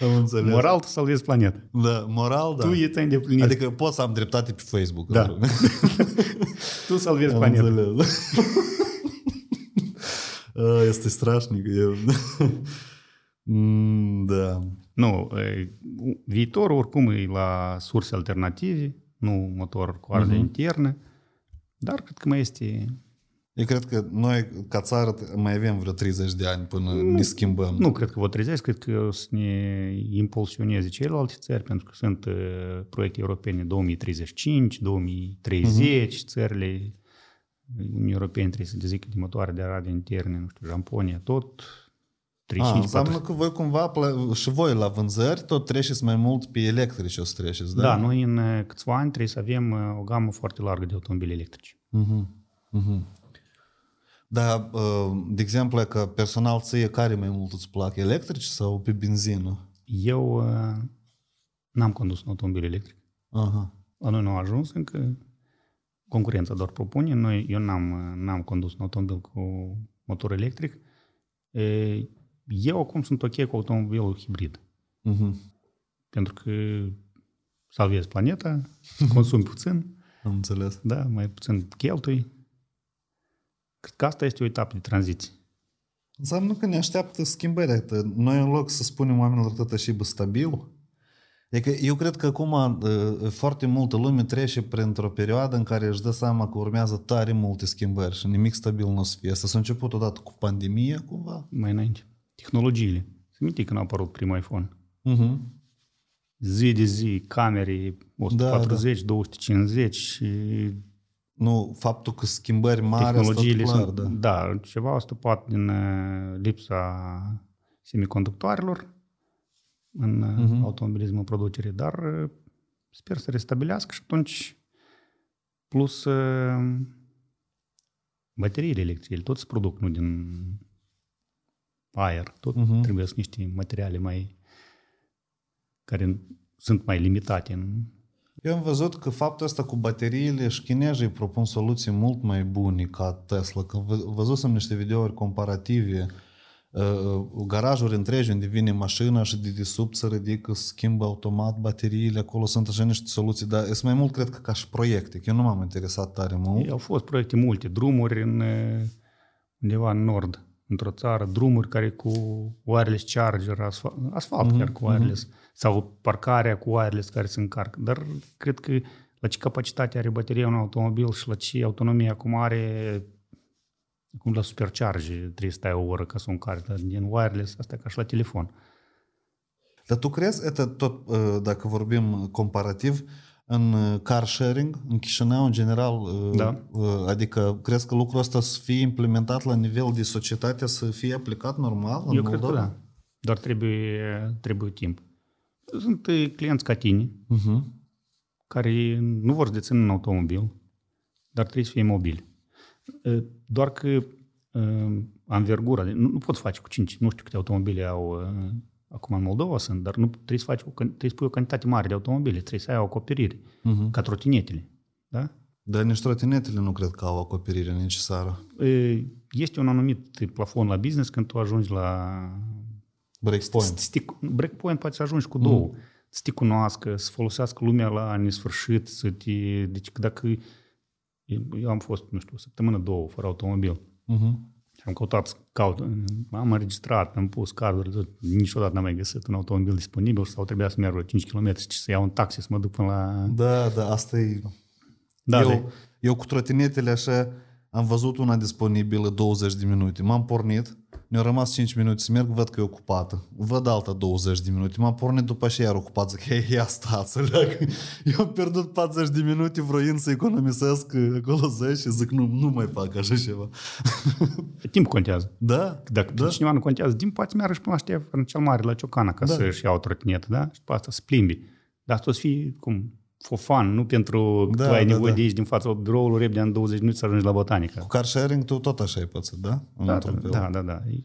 Speaker 1: Am înțeles.
Speaker 2: Moral, tu salvezi planeta.
Speaker 1: Da, moral, da.
Speaker 2: Tu e ți-ai îndeplinit.
Speaker 1: Adică pot să am dreptate pe Facebook.
Speaker 2: Da. tu salvezi
Speaker 1: Am
Speaker 2: planeta.
Speaker 1: înțeles. A, Este strașnic. Eu... Mm, Da.
Speaker 2: Nu, e, viitorul oricum e la surse alternative, nu motor cu arde
Speaker 1: Mhm.
Speaker 2: interne, dar cred că mai este...
Speaker 1: Eu cred că noi, ca țară, mai avem vreo 30 de ani până ne schimbăm.
Speaker 2: Nu cred că vă trezeți, cred că o să ne impulsioneze celelalte țări, pentru că sunt uh, proiecte europene 2035, 2030, țările Uniunii Europene trebuie să dezică de motoare de rade interne, nu știu, Japonia, tot
Speaker 1: A,
Speaker 2: 35,
Speaker 1: înseamnă
Speaker 2: 40.
Speaker 1: că voi cumva, plă- și voi la vânzări, tot treceți mai mult pe electrici o să treceți, da?
Speaker 2: Da, noi în uh, câțiva ani trebuie să avem uh, o gamă foarte largă de automobile electrice.
Speaker 1: Mhm, mhm. Dar, uh, de exemplu, că personal ție care mai mult îți plac, electrici sau pe benzină?
Speaker 2: Eu uh, n-am condus un automobil electric.
Speaker 1: Aha.
Speaker 2: La noi nu a ajuns încă. Concurența doar propune. Noi, eu n-am, uh, n-am condus un automobil cu motor electric. E, Eu acum sunt ok cu automobilul hibrid.
Speaker 1: Mhm.
Speaker 2: Pentru că salvezi planeta, consumi puțin,
Speaker 1: Am înțeles.
Speaker 2: da, mai puțin cheltui. Cred că asta este o etapă de tranziție.
Speaker 1: Înseamnă că ne așteaptă schimbări. Iată, Noi în loc să spunem oamenilor tot așa bă stabil, e că eu cred că acum uh, foarte multă lume trece printr-o perioadă în care își dă seama că urmează tare multe schimbări și nimic stabil nu o să fie. Asta s-a început odată cu pandemia, cumva.
Speaker 2: Mai înainte. Tehnologiile. Se minte când a apărut primul iPhone.
Speaker 1: Uh-huh.
Speaker 2: Zi de zi, camere 140, da, 250 și
Speaker 1: Nu, faptul că schimbări mari asta
Speaker 2: tehnologiile
Speaker 1: clar,
Speaker 2: sunt,
Speaker 1: da.
Speaker 2: da, ceva a stupat din uh, lipsa semiconductoarelor în uh,
Speaker 1: Mhm.
Speaker 2: automobilism în producere, dar uh, sper să restabilească și atunci plus uh, bateriile electrice, ele tot se produc, nu din aer, tot
Speaker 1: Mhm.
Speaker 2: trebuie să niște materiale mai care sunt mai limitate în
Speaker 1: Eu am văzut că faptul ăsta cu bateriile și chinezii propun soluții mult mai bune ca Tesla. Că vă- văzusem niște videouri comparative uh, garajuri întregi unde vine mașina și de desubt se ridică, se schimbă automat bateriile, acolo sunt așa niște soluții, dar sunt mai mult cred că ca și proiecte, că eu nu m-am interesat tare mult.
Speaker 2: Au fost proiecte multe, drumuri în, eh, undeva în nord, într-o țară, drumuri care cu wireless charger, asfalt, asfalt mm-hmm, chiar cu wireless, sau parcarea cu wireless care se încarcă. Dar cred că la ce capacitate are bateria un automobil și la ce autonomie acum are cum la supercharge trebuie să stai o oră ca să o încarci, dar din wireless asta e ca și la telefon.
Speaker 1: Dar tu crezi, că tot, uh, dacă vorbim comparativ, în uh, car sharing, în Chișinău, în general, uh,
Speaker 2: da.
Speaker 1: adică crezi că lucrul ăsta să fie implementat la nivel de societate, să fie aplicat normal Eu în
Speaker 2: Eu Moldova? cred că da, doar trebuie, trebuie timp. Sunt eh, clienți ca tine,
Speaker 1: Uh-huh.
Speaker 2: care nu vor să dețină un automobil, dar trebuie să fie mobili. E, Doar că e, anvergura, nu, nu poți face cu 5, nu știu câte automobile au e, acum în Moldova sunt, dar nu trebuie să faci, o, can- trebuie să pui o cantitate mare de automobile, trebuie să ai o acoperire,
Speaker 1: Uh-huh.
Speaker 2: ca trotinetele. Da?
Speaker 1: Dar nici trotinetele nu cred că au acoperire necesară.
Speaker 2: E, Este un anumit plafon la business când tu ajungi la
Speaker 1: Breakpoint.
Speaker 2: Să te, breakpoint poate să ajungi cu două. Să te cunoască, să folosească lumea la nesfârșit, să te... Deci dacă... Eu am fost, nu știu, o săptămână, două, fără automobil.
Speaker 1: Uh-huh.
Speaker 2: Și am căutat, să caut, am înregistrat, am pus carduri, tot, niciodată n-am mai găsit un automobil disponibil sau trebuia să merg vreo 5 km și să iau un taxi să mă duc până la...
Speaker 1: Da, da, asta e...
Speaker 2: Da,
Speaker 1: eu,
Speaker 2: de-
Speaker 1: eu cu trotinetele așa am văzut una disponibilă 20 de minute. M-am pornit, mi-au rămas 5 minute să merg, văd că e ocupată. Văd alta 20 de minute. M-am pornit după și iar ocupat. Zic, hei, ia stați, leac. Eu am pierdut 40 de minute vroind să economisesc acolo 10 și zic, nu, nu mai fac așa ceva.
Speaker 2: Timp contează.
Speaker 1: Da?
Speaker 2: Dacă
Speaker 1: da.
Speaker 2: da. cineva nu contează timp, poate meargă și până la Ștefan cel mare, la Ciocana, ca
Speaker 1: Da.
Speaker 2: da. să-și ia o trotinetă, da? Și pe asta să plimbi. Dar asta o să fie, cum, for fun, nu pentru că
Speaker 1: Da,
Speaker 2: tu ai
Speaker 1: da,
Speaker 2: nevoie
Speaker 1: da.
Speaker 2: de aici din fața biroului repede în 20 minute să ajungi la botanică.
Speaker 1: Cu car sharing tu tot așa ai pățit, da?
Speaker 2: Da,
Speaker 1: Într-un
Speaker 2: da,
Speaker 1: fel.
Speaker 2: da, da, da. E-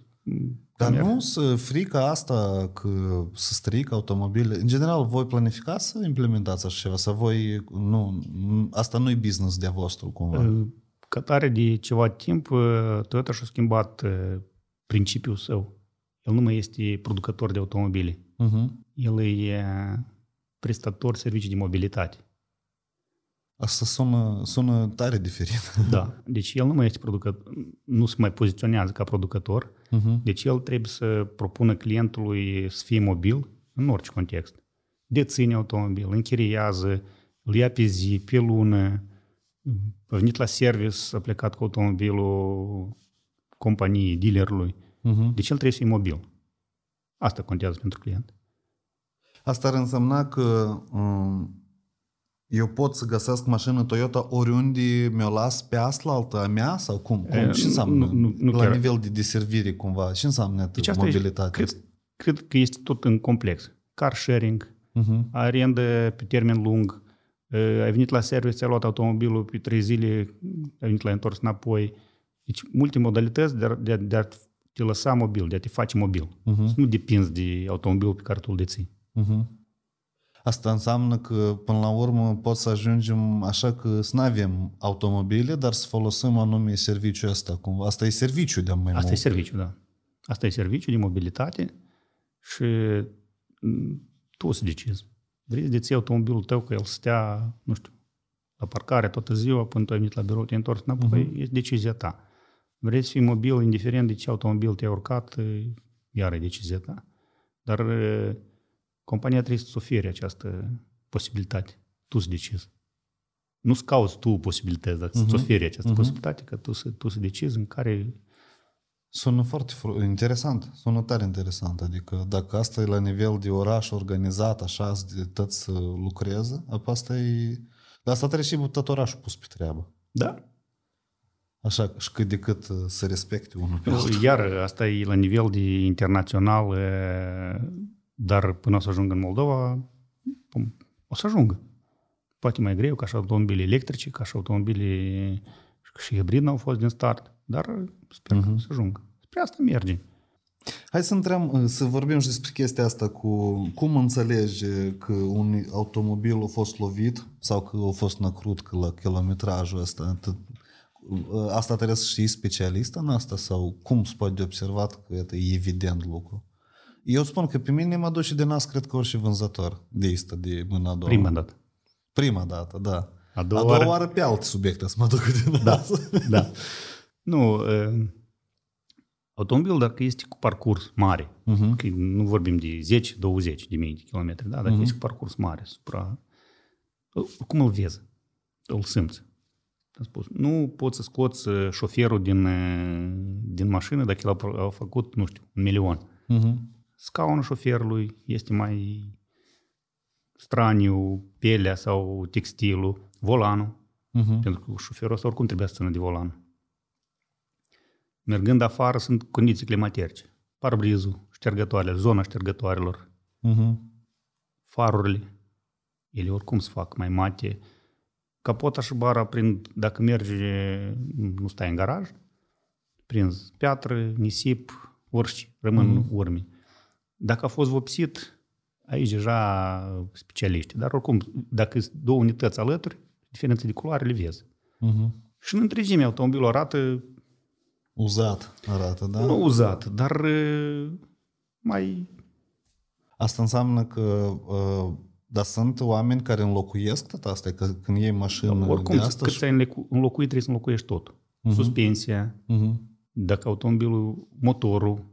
Speaker 1: Dar
Speaker 2: merg.
Speaker 1: nu să frica asta că să strică automobile. În general, voi planificați să implementați așa ceva? Să voi, nu, asta nu e business de-a vostru cumva.
Speaker 2: Ca tare de ceva timp, Toyota și-a schimbat eh, principiul său. el nu mai este producător de automobile.
Speaker 1: Uh-huh.
Speaker 2: El e prestator servicii de mobilitate.
Speaker 1: Asta sună, sună tare diferit.
Speaker 2: Da. Deci el nu mai este producător, nu se mai poziționează ca producător.
Speaker 1: Uh-huh.
Speaker 2: Deci el trebuie să propună clientului să fie mobil în orice context. Deține automobil, închiriază, îl ia pe zi, pe lună, a venit la service, a plecat cu automobilul companiei, dealerului.
Speaker 1: Uh-huh.
Speaker 2: Deci el trebuie să fie mobil. Asta contează pentru client.
Speaker 1: Asta ar însemna că um, eu pot să găsesc mașină Toyota oriunde mi-o las pe asfaltă a mea sau cum? cum?
Speaker 2: E,
Speaker 1: Ce înseamnă
Speaker 2: nu- nu- nu
Speaker 1: la
Speaker 2: chiar.
Speaker 1: nivel de deservire cumva? Ce înseamnă
Speaker 2: Deci asta
Speaker 1: mobilitate?
Speaker 2: e, cred, cred că este tot în complex. Car sharing,
Speaker 1: Uh-huh.
Speaker 2: arendă pe termen lung, e, ai venit la service, ți-ai luat automobilul pe trei zile, ai venit la întors înapoi. Deci multe modalități de a, de, a, de a te lăsa mobil, de a te face mobil.
Speaker 1: Uh-huh.
Speaker 2: Să nu depinzi de automobilul pe care tu îl deții.
Speaker 1: Uh-huh. Asta înseamnă că până la urmă pot să ajungem așa că să nu avem automobile, dar să folosim anume serviciul ăsta. Cumva. Asta e serviciu de mai
Speaker 2: Asta e
Speaker 1: mult.
Speaker 2: serviciu, da. Asta e serviciu de mobilitate și m, tu o să decizi. Vrei să deții automobilul tău că el stea, nu știu, la parcare toată ziua până tu ai venit la birou, te-ai întors înapoi, uh-huh. e decizia ta. Vrei să fii mobil, indiferent de ce automobil te-ai urcat, e, iar e decizia ta. Dar e, compania trebuie să-ți ofere această posibilitate. Tu să decizi. Nu-ți cauți tu posibilități, dar să-ți
Speaker 1: Mhm.
Speaker 2: oferi această
Speaker 1: Mhm.
Speaker 2: posibilitate că tu să, tu să decizi în care
Speaker 1: Sună foarte fru- interesant, sună tare interesant. Adică dacă asta e la nivel de oraș organizat, așa, de tot să lucreze, apoi asta e... Dar asta trebuie și tot orașul pus pe treabă.
Speaker 2: Da.
Speaker 1: Așa, și cât de cât uh, să respecte unul pe altul.
Speaker 2: Iar asta e la nivel de internațional, e, dar până o să ajungă în Moldova, pum, o să ajungă. Poate mai greu, ca și automobile electrice, ca și automobile și hibrid n-au fost din start, dar sper că o să ajungă. Spre asta merge.
Speaker 1: Hai să intrăm, să vorbim și despre chestia asta cu cum înțelegi că un automobil a fost lovit sau că a fost năcrut că la kilometrajul ăsta. T- Asta trebuie să știi specialist în asta sau cum se poate de observat că e evident lucru? Eu spun că pe mine mă duce de nas, cred că orice vânzător de asta de mâna a doua.
Speaker 2: Prima dată.
Speaker 1: Prima dată, da.
Speaker 2: A doua,
Speaker 1: a doua
Speaker 2: oară-
Speaker 1: oară pe alte subiecte să mă duc de
Speaker 2: Da,
Speaker 1: nas.
Speaker 2: da. Nu, e, automobil dacă este cu parcurs mare,
Speaker 1: Mhm.
Speaker 2: că nu vorbim de 10-20 de mii de kilometri, da? dacă
Speaker 1: Mhm.
Speaker 2: este cu parcurs mare, supra... Cum îl vezi? Îl simți. Am spus, nu poți să scoți uh, șoferul din, uh, din mașină dacă el a pro- a făcut, nu știu, un milion.
Speaker 1: Mhm.
Speaker 2: Scaunul șoferului este mai straniu, pielea sau textilul, volanul,
Speaker 1: Mhm.
Speaker 2: pentru că șoferul ăsta oricum trebuia să țină de volan. Mergând afară sunt condiții climaterice. Parbrizul, ștergătoarele, zona ștergătoarelor,
Speaker 1: Mhm.
Speaker 2: farurile, ele oricum se fac mai mate. Capota și bara, prind, dacă merge, nu stai în garaj, prinzi piatră, nisip, orice, rămân mm. urme. Dacă a fost vopsit, aici deja specialiști. Dar oricum, dacă sunt două unități alături, diferențe de culoare le vezi.
Speaker 1: Mhm.
Speaker 2: Și în întregime automobilul arată
Speaker 1: Uzat arată, da?
Speaker 2: nu uzat, dar uh, mai...
Speaker 1: Asta înseamnă că uh, dar sunt oameni care înlocuiesc tot asta, că când iei mașină
Speaker 2: Oricum,
Speaker 1: de asta
Speaker 2: cât
Speaker 1: și...
Speaker 2: ți-ai înlecu- înlocuit, trebuie să înlocuiești tot.
Speaker 1: Mhm.
Speaker 2: Suspensia,
Speaker 1: Mhm.
Speaker 2: dacă automobilul, motorul,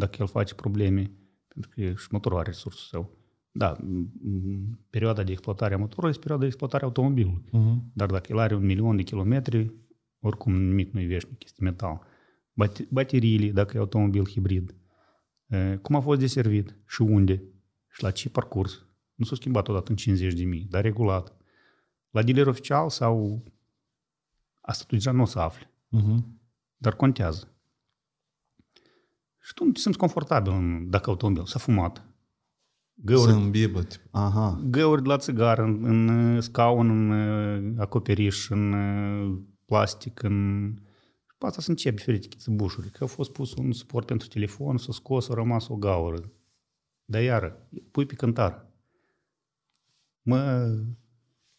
Speaker 2: dacă el face probleme, pentru că și motorul are resursul său. Da, m- m- perioada de exploatare a motorului este perioada de exploatare a automobilului.
Speaker 1: Mhm.
Speaker 2: Dar dacă el are un milion de kilometri, oricum nimic nu e veșnic, este metal. Bate- Bateriile, dacă e automobil hibrid, e, cum a fost deservit și unde și la ce parcurs. Nu s-a schimbat odată în 50 de mii, dar regulat. La dealer oficial sau asta tu deja nu o să afli,
Speaker 1: Mhm.
Speaker 2: dar contează. Și tu nu te simți confortabil în, dacă automobil s-a fumat. Găuri,
Speaker 1: Să îmbibă, tip. Aha.
Speaker 2: găuri de la țigară, în, în scaun, în uh, acoperiș, în uh, plastic, în... Și pe asta să începi diferite chițăbușuri. Că a fost pus un suport pentru telefon, s-a scos, a rămas o gaură. Dar iară, pui pe cântar. Mă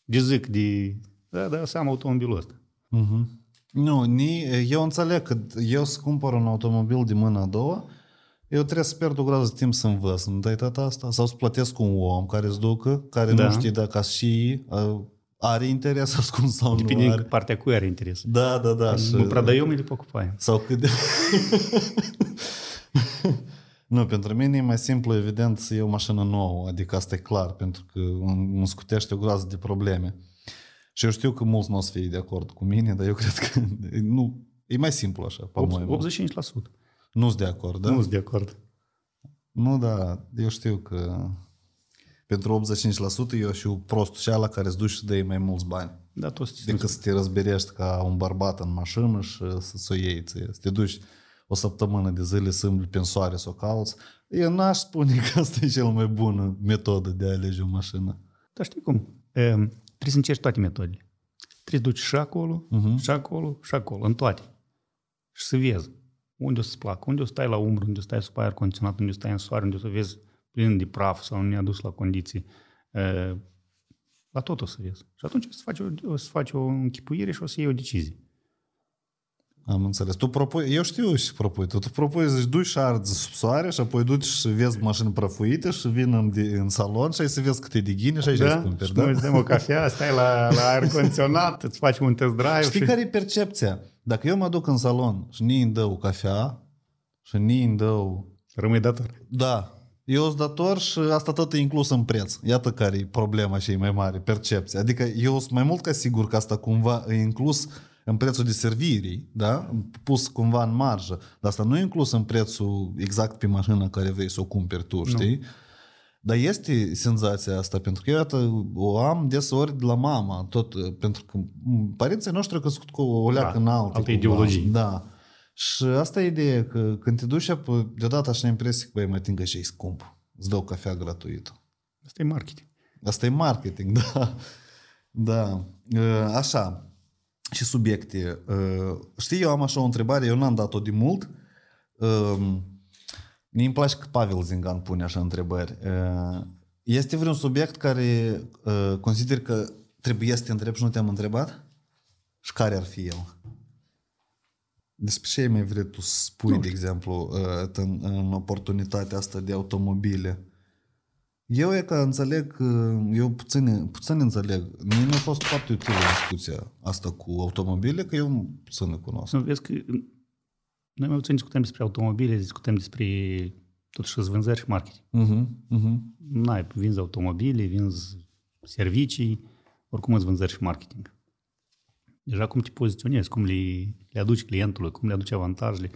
Speaker 2: dezic de... Da, da, să am automobilul ăsta.
Speaker 1: Mhm. Nu, ni, eu înțeleg că eu să cumpăr un automobil de mâna a doua, Eu trebuie să pierd o groază de timp să învăț, nu dai tot asta? Sau să plătesc un om care îți ducă, care
Speaker 2: Da.
Speaker 1: nu știe dacă și uh, are interes ascuns sau
Speaker 2: Depinde
Speaker 1: nu
Speaker 2: de
Speaker 1: are.
Speaker 2: partea cui are interes.
Speaker 1: Da, da, da. și-
Speaker 2: Мы продаем или покупаем?
Speaker 1: Sau cât de... nu, pentru mine e mai simplu, evident, să iau o mașină nouă, adică asta e clar, pentru că îmi îmi scutește o groază de probleme. Și eu știu că mulți nu o să fie de acord cu mine, dar eu cred că nu, e mai simplu așa, pe
Speaker 2: 85%.
Speaker 1: Nu sunt de acord, da?
Speaker 2: Nu sunt de acord.
Speaker 1: Nu, da, eu știu că pentru 85% eu și prostul și ala care îți duci și dai mai mulți bani.
Speaker 2: Da, toți
Speaker 1: Decât să te răzberești ca un bărbat în mașină și să-ți o iei ție. Să te duci o săptămână de zile să îmbli prin soare să o cauți. Eu n-aș spune că asta e cel mai bună metodă de a alege o mașină.
Speaker 2: Dar știi cum? E, trebuie să încerci toate metodele. Trebuie să duci și acolo,
Speaker 1: Mhm.
Speaker 2: și acolo, și acolo, în toate. Și să vezi unde o să-ți placă, unde o să stai la umbră, unde o să stai sub aer condiționat, unde o să stai în soare, unde o să vezi plin de praf sau nu adus la condiții. E, la tot o să vezi. Și atunci o să faci o, o, să faci o închipuire și o să iei o decizie.
Speaker 1: Am înțeles. Tu propui, eu știu și propui. Tu, tu propui să duci și arzi sub soare și apoi duci și vezi mașini prăfuite și vin în, de, în salon și ai să vezi câte de ghine și aici da? îți cumperi,
Speaker 2: Și
Speaker 1: da?
Speaker 2: noi îți dăm o cafea, stai la, la aer condiționat, îți faci un test drive.
Speaker 1: Știi
Speaker 2: și...
Speaker 1: care e percepția? Dacă eu mă duc în salon și nii îmi dă o cafea și nii îmi dă
Speaker 2: Rămâi dator.
Speaker 1: Da, eu sunt dator și asta tot e inclus în preț. Iată care e problema și e mai mare, percepția. Adică eu sunt mai mult ca sigur că asta cumva e inclus în prețul de servirii, da? pus cumva în marjă, dar asta nu e inclus în prețul exact pe mașina care vrei să o cumperi tu, știi? Nu. Dar este senzația asta, pentru că eu iată, o am deseori de la mama, tot, pentru că m, părinții noștri au crescut cu o leacă
Speaker 2: Da,
Speaker 1: înaltă.
Speaker 2: alte
Speaker 1: cumva.
Speaker 2: ideologii.
Speaker 1: Da. Și asta e ideea, că când te duci apă, deodată așa am impresie că, băi, mă ating că și e scump. Îți dau cafea gratuită.
Speaker 2: Asta e marketing.
Speaker 1: Asta e marketing, da. Da. Uh, Așa. Și subiecte. Uh, Știi, eu am așa o întrebare, eu n-am dat-o de mult. Um, Mie îmi place că Pavel Zingan pune așa întrebări. Uh, Este vreun subiect care uh, consider că trebuie să te întreb și nu te-am întrebat? Și care ar fi el? Despre ce ai mai vrei tu să spui, de exemplu, uh, în, în oportunitatea asta de automobile? Eu e că înțeleg, uh, eu puțin, puțin înțeleg. Mie mi-a fost foarte utilă discuția asta cu automobile, că eu puțin le cunosc.
Speaker 2: Nu, vezi că noi mai puțin discutăm despre automobile, discutăm despre totuși vânzări și marketing.
Speaker 1: Uh-huh, uh-huh.
Speaker 2: N-ai, vinzi automobile, vinzi servicii, oricum îți vânzări și marketing. Deja cum te poziționezi, cum le, le aduci clientului, cum le aduci avantajele,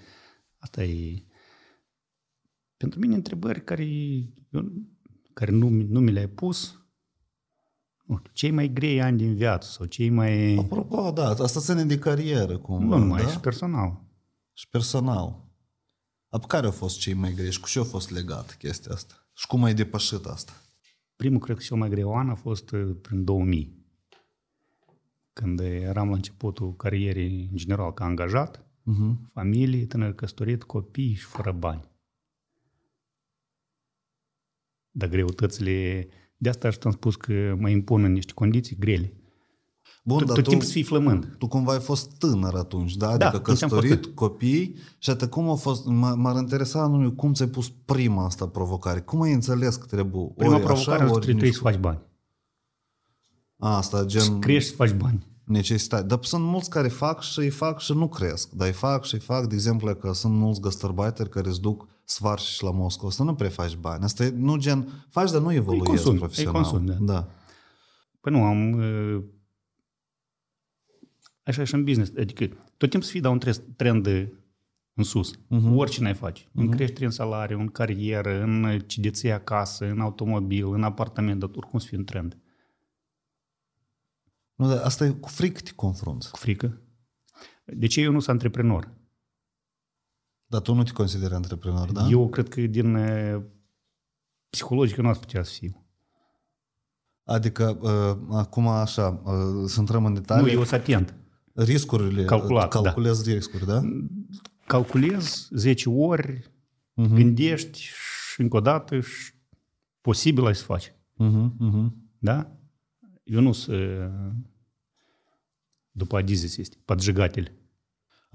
Speaker 2: asta e... Pentru mine întrebări care, eu, care nu, nu mi le-ai pus, nu știu, cei mai grei ani din viață sau cei mai...
Speaker 1: Apropo, da, asta ține de carieră, cumva,
Speaker 2: Nu numai,
Speaker 1: da?
Speaker 2: și personal.
Speaker 1: și personal. Ap care au fost cei mai grei și cu ce a fost legat chestia asta? Și cum ai depășit asta?
Speaker 2: Primul, cred că cel mai greu an a fost uh, prin 2000, când eram la începutul carierei în general ca angajat,
Speaker 1: Uh-huh.
Speaker 2: familie, tânăr căsătorit, copii și fără bani. Dar greutățile, de asta și am spus că mă impun în niște condiții grele.
Speaker 1: Bun,
Speaker 2: Tot,
Speaker 1: dar
Speaker 2: tot
Speaker 1: tu,
Speaker 2: timpul să fii flămând.
Speaker 1: tu cumva ai fost tânăr atunci, da?
Speaker 2: Da,
Speaker 1: Adică
Speaker 2: atunci am fost
Speaker 1: căsătorit, copii și atât cum a fost, m- m-ar interesa nu, cum ți-ai pus prima asta provocare? Cum ai înțeles că trebuie
Speaker 2: Prima
Speaker 1: ori
Speaker 2: provocare
Speaker 1: așa,
Speaker 2: a fost
Speaker 1: ori
Speaker 2: că trebuie
Speaker 1: nici...
Speaker 2: să faci bani.
Speaker 1: A, Asta, gen...
Speaker 2: Să crești să faci bani.
Speaker 1: necesitate. Dar sunt mulți care fac și îi fac și nu cresc. Dar îi fac și îi fac, de exemplu, că sunt mulți gastarbeiteri care îți duc svarși și la Moscova. Asta nu prea faci bani. Asta e nu gen, faci, dar nu evoluezi
Speaker 2: consumi, îi
Speaker 1: profesional.
Speaker 2: consumi, da.
Speaker 1: da.
Speaker 2: Păi nu, am... uh, Așa e și în business. Adică tot timpul să fii da un tre- trend de în sus. Uh-huh. Oricine ai face. Uh-huh. În creștere în salariu, în carieră, în ce deții acasă, în automobil, în apartament, dar oricum să fii în trend.
Speaker 1: Nu, dar asta e cu frică te confrunți.
Speaker 2: Cu frică. De ce eu nu sunt antreprenor?
Speaker 1: Dar tu nu te consideri antreprenor, da?
Speaker 2: Eu cred că din uh, psihologică nu ați putea să fiu.
Speaker 1: Adică, uh, acum așa, uh, să intrăm în
Speaker 2: Nu,
Speaker 1: detalii.
Speaker 2: eu sunt atent.
Speaker 1: Riscurile,
Speaker 2: Calculat, da.
Speaker 1: calculezi riscuri, da?
Speaker 2: Calculez 10 ori,
Speaker 1: Mhm.
Speaker 2: uh-huh. gândești și încă o dată și posibil ai să faci.
Speaker 1: Uh-huh, uh-huh.
Speaker 2: Да? Eu nu sunt după Adizis este, поджигатель.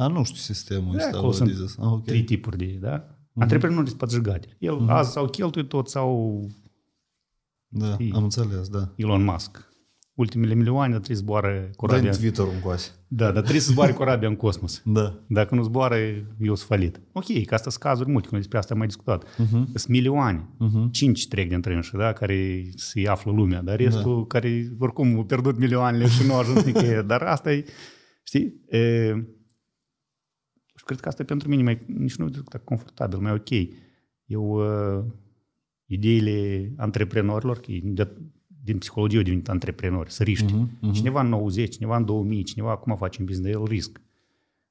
Speaker 1: A, nu știu sistemul
Speaker 2: Da,
Speaker 1: ăsta.
Speaker 2: acolo sunt
Speaker 1: Adizes. Ah, ok.
Speaker 2: Trei tipuri de, da? Antreprenorii sunt pățăgați. El
Speaker 1: Mhm.
Speaker 2: azi sau cheltuie tot sau
Speaker 1: Da,
Speaker 2: Știi.
Speaker 1: am înțeles, da.
Speaker 2: Elon Musk. Ultimele milioane, dar trebuie să zboare
Speaker 1: Dă-mi
Speaker 2: corabia.
Speaker 1: Twitter-ul încoase.
Speaker 2: Da, dar trebuie să zboare corabia în cosmos.
Speaker 1: Da.
Speaker 2: Dacă nu zboară, eu sunt falit. Ok, că asta sunt cazuri multe, cum despre asta am mai discutat.
Speaker 1: Mhm.
Speaker 2: Uh-huh. Sunt milioane, uh-huh. cinci trec dintre înșa, da, care se află lumea, dar restul da. care oricum au pierdut milioanele și nu au ajuns nicăieri. Dar asta e, știi, e, și cred că asta e pentru mine mai, nici nu e confortabil, mai ok. Eu, uh, ideile antreprenorilor, că e de, din psihologie au devenit antreprenori, săriști.
Speaker 1: Mhm,
Speaker 2: Uh-huh, uh-huh. Cineva în 90, cineva în 2000, cineva acum face un business, el risc.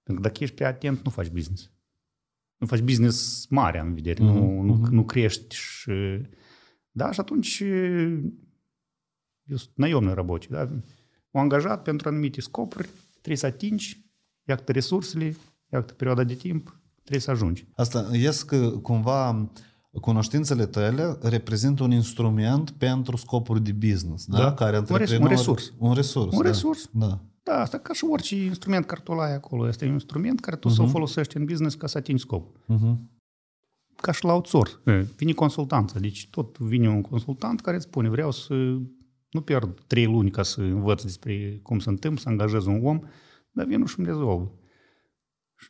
Speaker 2: Pentru că dacă ești prea atent, nu faci business. Nu faci business mare, în vedere. Uh-huh, nu, nu, nu crești și... Da, și atunci eu sunt naionă рабочий, da? M-am angajat pentru anumite scopuri, trebuie să atingi, iată resursele, iată perioada de timp, trebuie să ajungi.
Speaker 1: Asta ies că cumva cunoștințele tale reprezintă un instrument pentru scopuri de business, da?
Speaker 2: Da.
Speaker 1: Care
Speaker 2: Un res- un
Speaker 1: antreprenor-
Speaker 2: resurs.
Speaker 1: Un resurs,
Speaker 2: Un
Speaker 1: da.
Speaker 2: resurs.
Speaker 1: Da.
Speaker 2: Da, asta ca și orice instrument care tu l-ai acolo. Este un instrument care tu uh-huh. să-l folosești în business ca să atingi scopul.
Speaker 1: Uh-huh.
Speaker 2: Ca și la outsource. E, Vine consultanță. Deci tot vine un consultant care îți spune vreau să nu pierd trei luni ca să învăț despre cum se întâmplă, să angajez un om, dar vin și îmi rezolvă. Și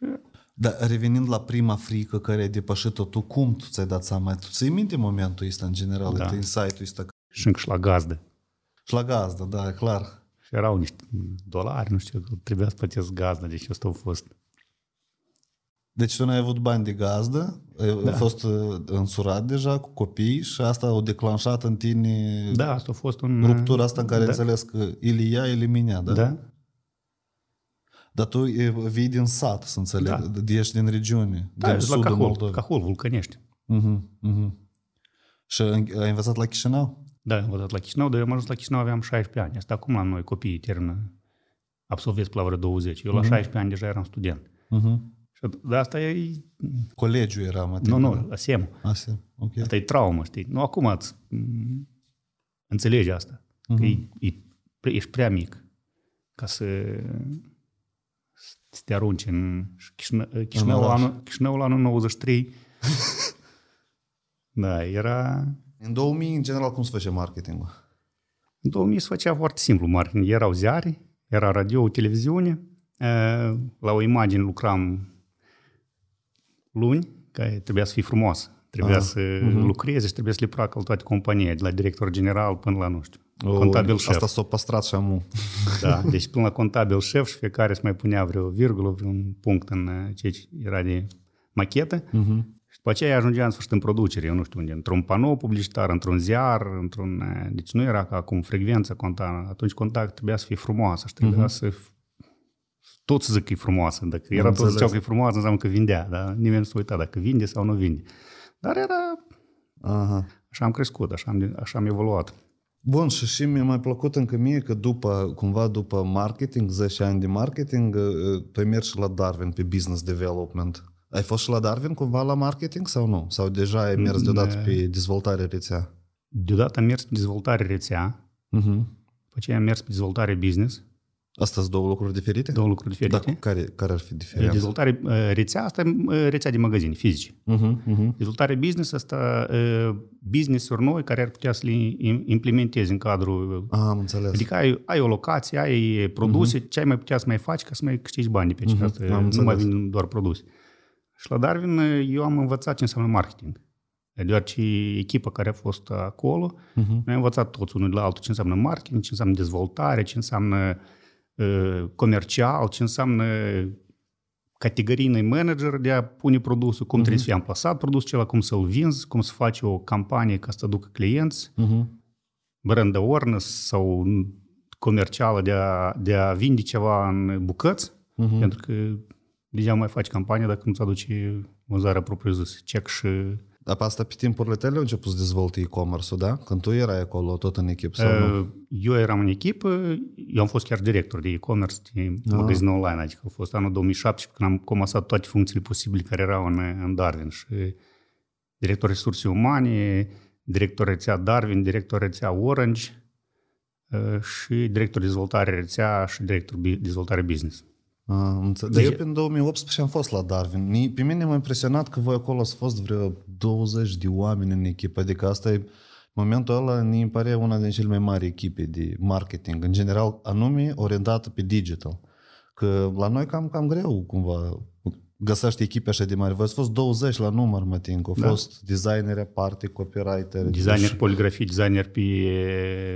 Speaker 1: Dar revenind la prima frică care ai depășit-o tu, cum tu ți-ai dat seama? Tu ți-ai minte momentul ăsta în general,
Speaker 2: Da.
Speaker 1: da. insight-ul ăsta?
Speaker 2: și încă și la gazdă.
Speaker 1: Și la gazdă, da, clar.
Speaker 2: Și erau niște dolari, nu știu, trebuia să plătesc gazdă, deci asta a fost.
Speaker 1: Deci tu n-ai avut bani de gazdă, ai da. fost uh, însurat deja cu copii și asta au declanșat în tine
Speaker 2: Da, asta a fost un...
Speaker 1: ruptura asta în care
Speaker 2: da.
Speaker 1: da. înțeles că ili ea, ili minea, da?
Speaker 2: Da,
Speaker 1: Dar tu e, vii din sat, să înțeleg,
Speaker 2: Da.
Speaker 1: da. ești din regiune,
Speaker 2: da
Speaker 1: din
Speaker 2: la
Speaker 1: sudul
Speaker 2: Cahul,
Speaker 1: Moldovei.
Speaker 2: Cahul, Vulcănești.
Speaker 1: Uh-huh, uh-huh. Și ai învățat la Chișinău?
Speaker 2: Da, am învățat la Chișinău, dar eu am ajuns la Chișinău, aveam 16 ani. Asta acum la noi copiii termină, absolvesc la vreo 20. Eu la 16 ani deja eram student.
Speaker 1: Uh-huh.
Speaker 2: Și de asta e...
Speaker 1: Colegiul era, mă
Speaker 2: Nu, nu, la SEM.
Speaker 1: Asta, ok.
Speaker 2: Asta e traumă, știi? Nu, acum îți m, înțelegi asta. Că e, e, ești prea mic ca să să te arunci în și Chișină- Chișinăul,
Speaker 1: oraș.
Speaker 2: anul, Chișinăul anul 93. da, era...
Speaker 1: În 2000, în general, cum se face marketingul?
Speaker 2: În 2000 se făcea foarte simplu marketing. Erau ziare, era radio, televiziune. Eh, La o imagine lucram luni, care trebuia să fie frumoasă. Trebuia
Speaker 1: Ah,
Speaker 2: să lucreze și trebuia să le placă la toate companiile, de la director general până la, nu știu, contabil șef.
Speaker 1: Asta s-a păstrat și amu.
Speaker 2: Da, deci până la contabil șef și fiecare îți mai punea vreo virgulă, vreun punct în eh, ce era de machetă.
Speaker 1: Uh-huh.
Speaker 2: Și după aceea ajungea în sfârșit în producere, eu nu știu unde, într-un panou publicitar, într-un ziar, într-un... eh, Deci nu era ca acum frecvența conta, atunci contact trebuia să fie frumoasă și trebuia uh-huh. să... f- Tot să zic că e frumoasă. Dacă era tot
Speaker 1: înțeles.
Speaker 2: ziceau că e frumoasă, înseamnă că vindea, dar nimeni nu se uita dacă vinde sau nu vinde. Dar era...
Speaker 1: Aha.
Speaker 2: Așa am crescut, așa am, așa am evoluat.
Speaker 1: Bun, și și mi-a mai plăcut încă mie că după, cumva după marketing, 10 ani de marketing, uh, tu ai mers și la Darwin pe business development. Ai fost și la Darwin cumva la marketing sau nu? Sau deja ai mers deodată pe dezvoltare rețea?
Speaker 2: Deodată am mers pe dezvoltare rețea,
Speaker 1: Uh-huh.
Speaker 2: după aceea am mers pe dezvoltare business,
Speaker 1: Astea sunt două lucruri diferite?
Speaker 2: două lucruri diferite.
Speaker 1: Dar care, care ar fi diferența?
Speaker 2: Dezvoltare uh, rețea, asta e uh, rețea de magazini fizice.
Speaker 1: Uh-huh, uh-huh.
Speaker 2: Dezvoltare business, asta uh, business-uri noi care ar putea să le im- implementezi în cadrul...
Speaker 1: Ah, am înțeles.
Speaker 2: Adică ai, ai o locație, ai produse, uh-huh. ce ai mai putea să mai faci ca să mai câștigi bani de pe
Speaker 1: Mhm,
Speaker 2: aceasta.
Speaker 1: am
Speaker 2: nu mai
Speaker 1: înțeles.
Speaker 2: vin doar produse. Și la Darwin uh, eu am învățat ce înseamnă marketing. Deoarece echipa care a fost acolo,
Speaker 1: Uh-huh.
Speaker 2: noi am învățat toți unul de la altul ce înseamnă marketing, ce înseamnă dezvoltare, ce înseamnă uh, comercial, ce înseamnă categoriile manager de a pune produsul, cum uh-huh. trebuie să fie amplasat produsul acela, cum să-l vinzi, cum să faci o campanie ca să aducă clienți,
Speaker 1: Uh-huh.
Speaker 2: brand awareness sau comercială de a, de a vinde ceva în bucăți,
Speaker 1: Uh-huh.
Speaker 2: pentru că deja mai faci campanie dacă nu-ți aduce vânzarea propriu-zis, check și
Speaker 1: Dar pe asta pe timpurile tale au început să dezvolte e-commerce-ul, da? Când tu erai acolo tot în echipă sau nu?
Speaker 2: Uh, Eu eram în echipă, eu am fost chiar director de e-commerce, de magazin online, adică a fost anul 2017 când am comasat toate funcțiile posibile care erau în, în Darwin și director resurse umane, director rețea Darwin, director rețea Orange uh, și director dezvoltare rețea și director bi- dezvoltare business.
Speaker 1: Am înțeles.
Speaker 2: Deci-
Speaker 1: Eu prin 2018 am fost la Darwin. Ni- Pe mine m-a impresionat că voi acolo ați fost vreo 20 de oameni în echipă. Adică asta e momentul ăla mi pare una din cele mai mari echipe de marketing, în general, anume orientată pe digital. Că la noi cam, cam greu cumva găsești echipe așa de mari. Voi ați fost 20 la număr, mă ting. Au
Speaker 2: Da.
Speaker 1: fost designeri aparte, copywriter.
Speaker 2: Designer poligrafie, designer pe,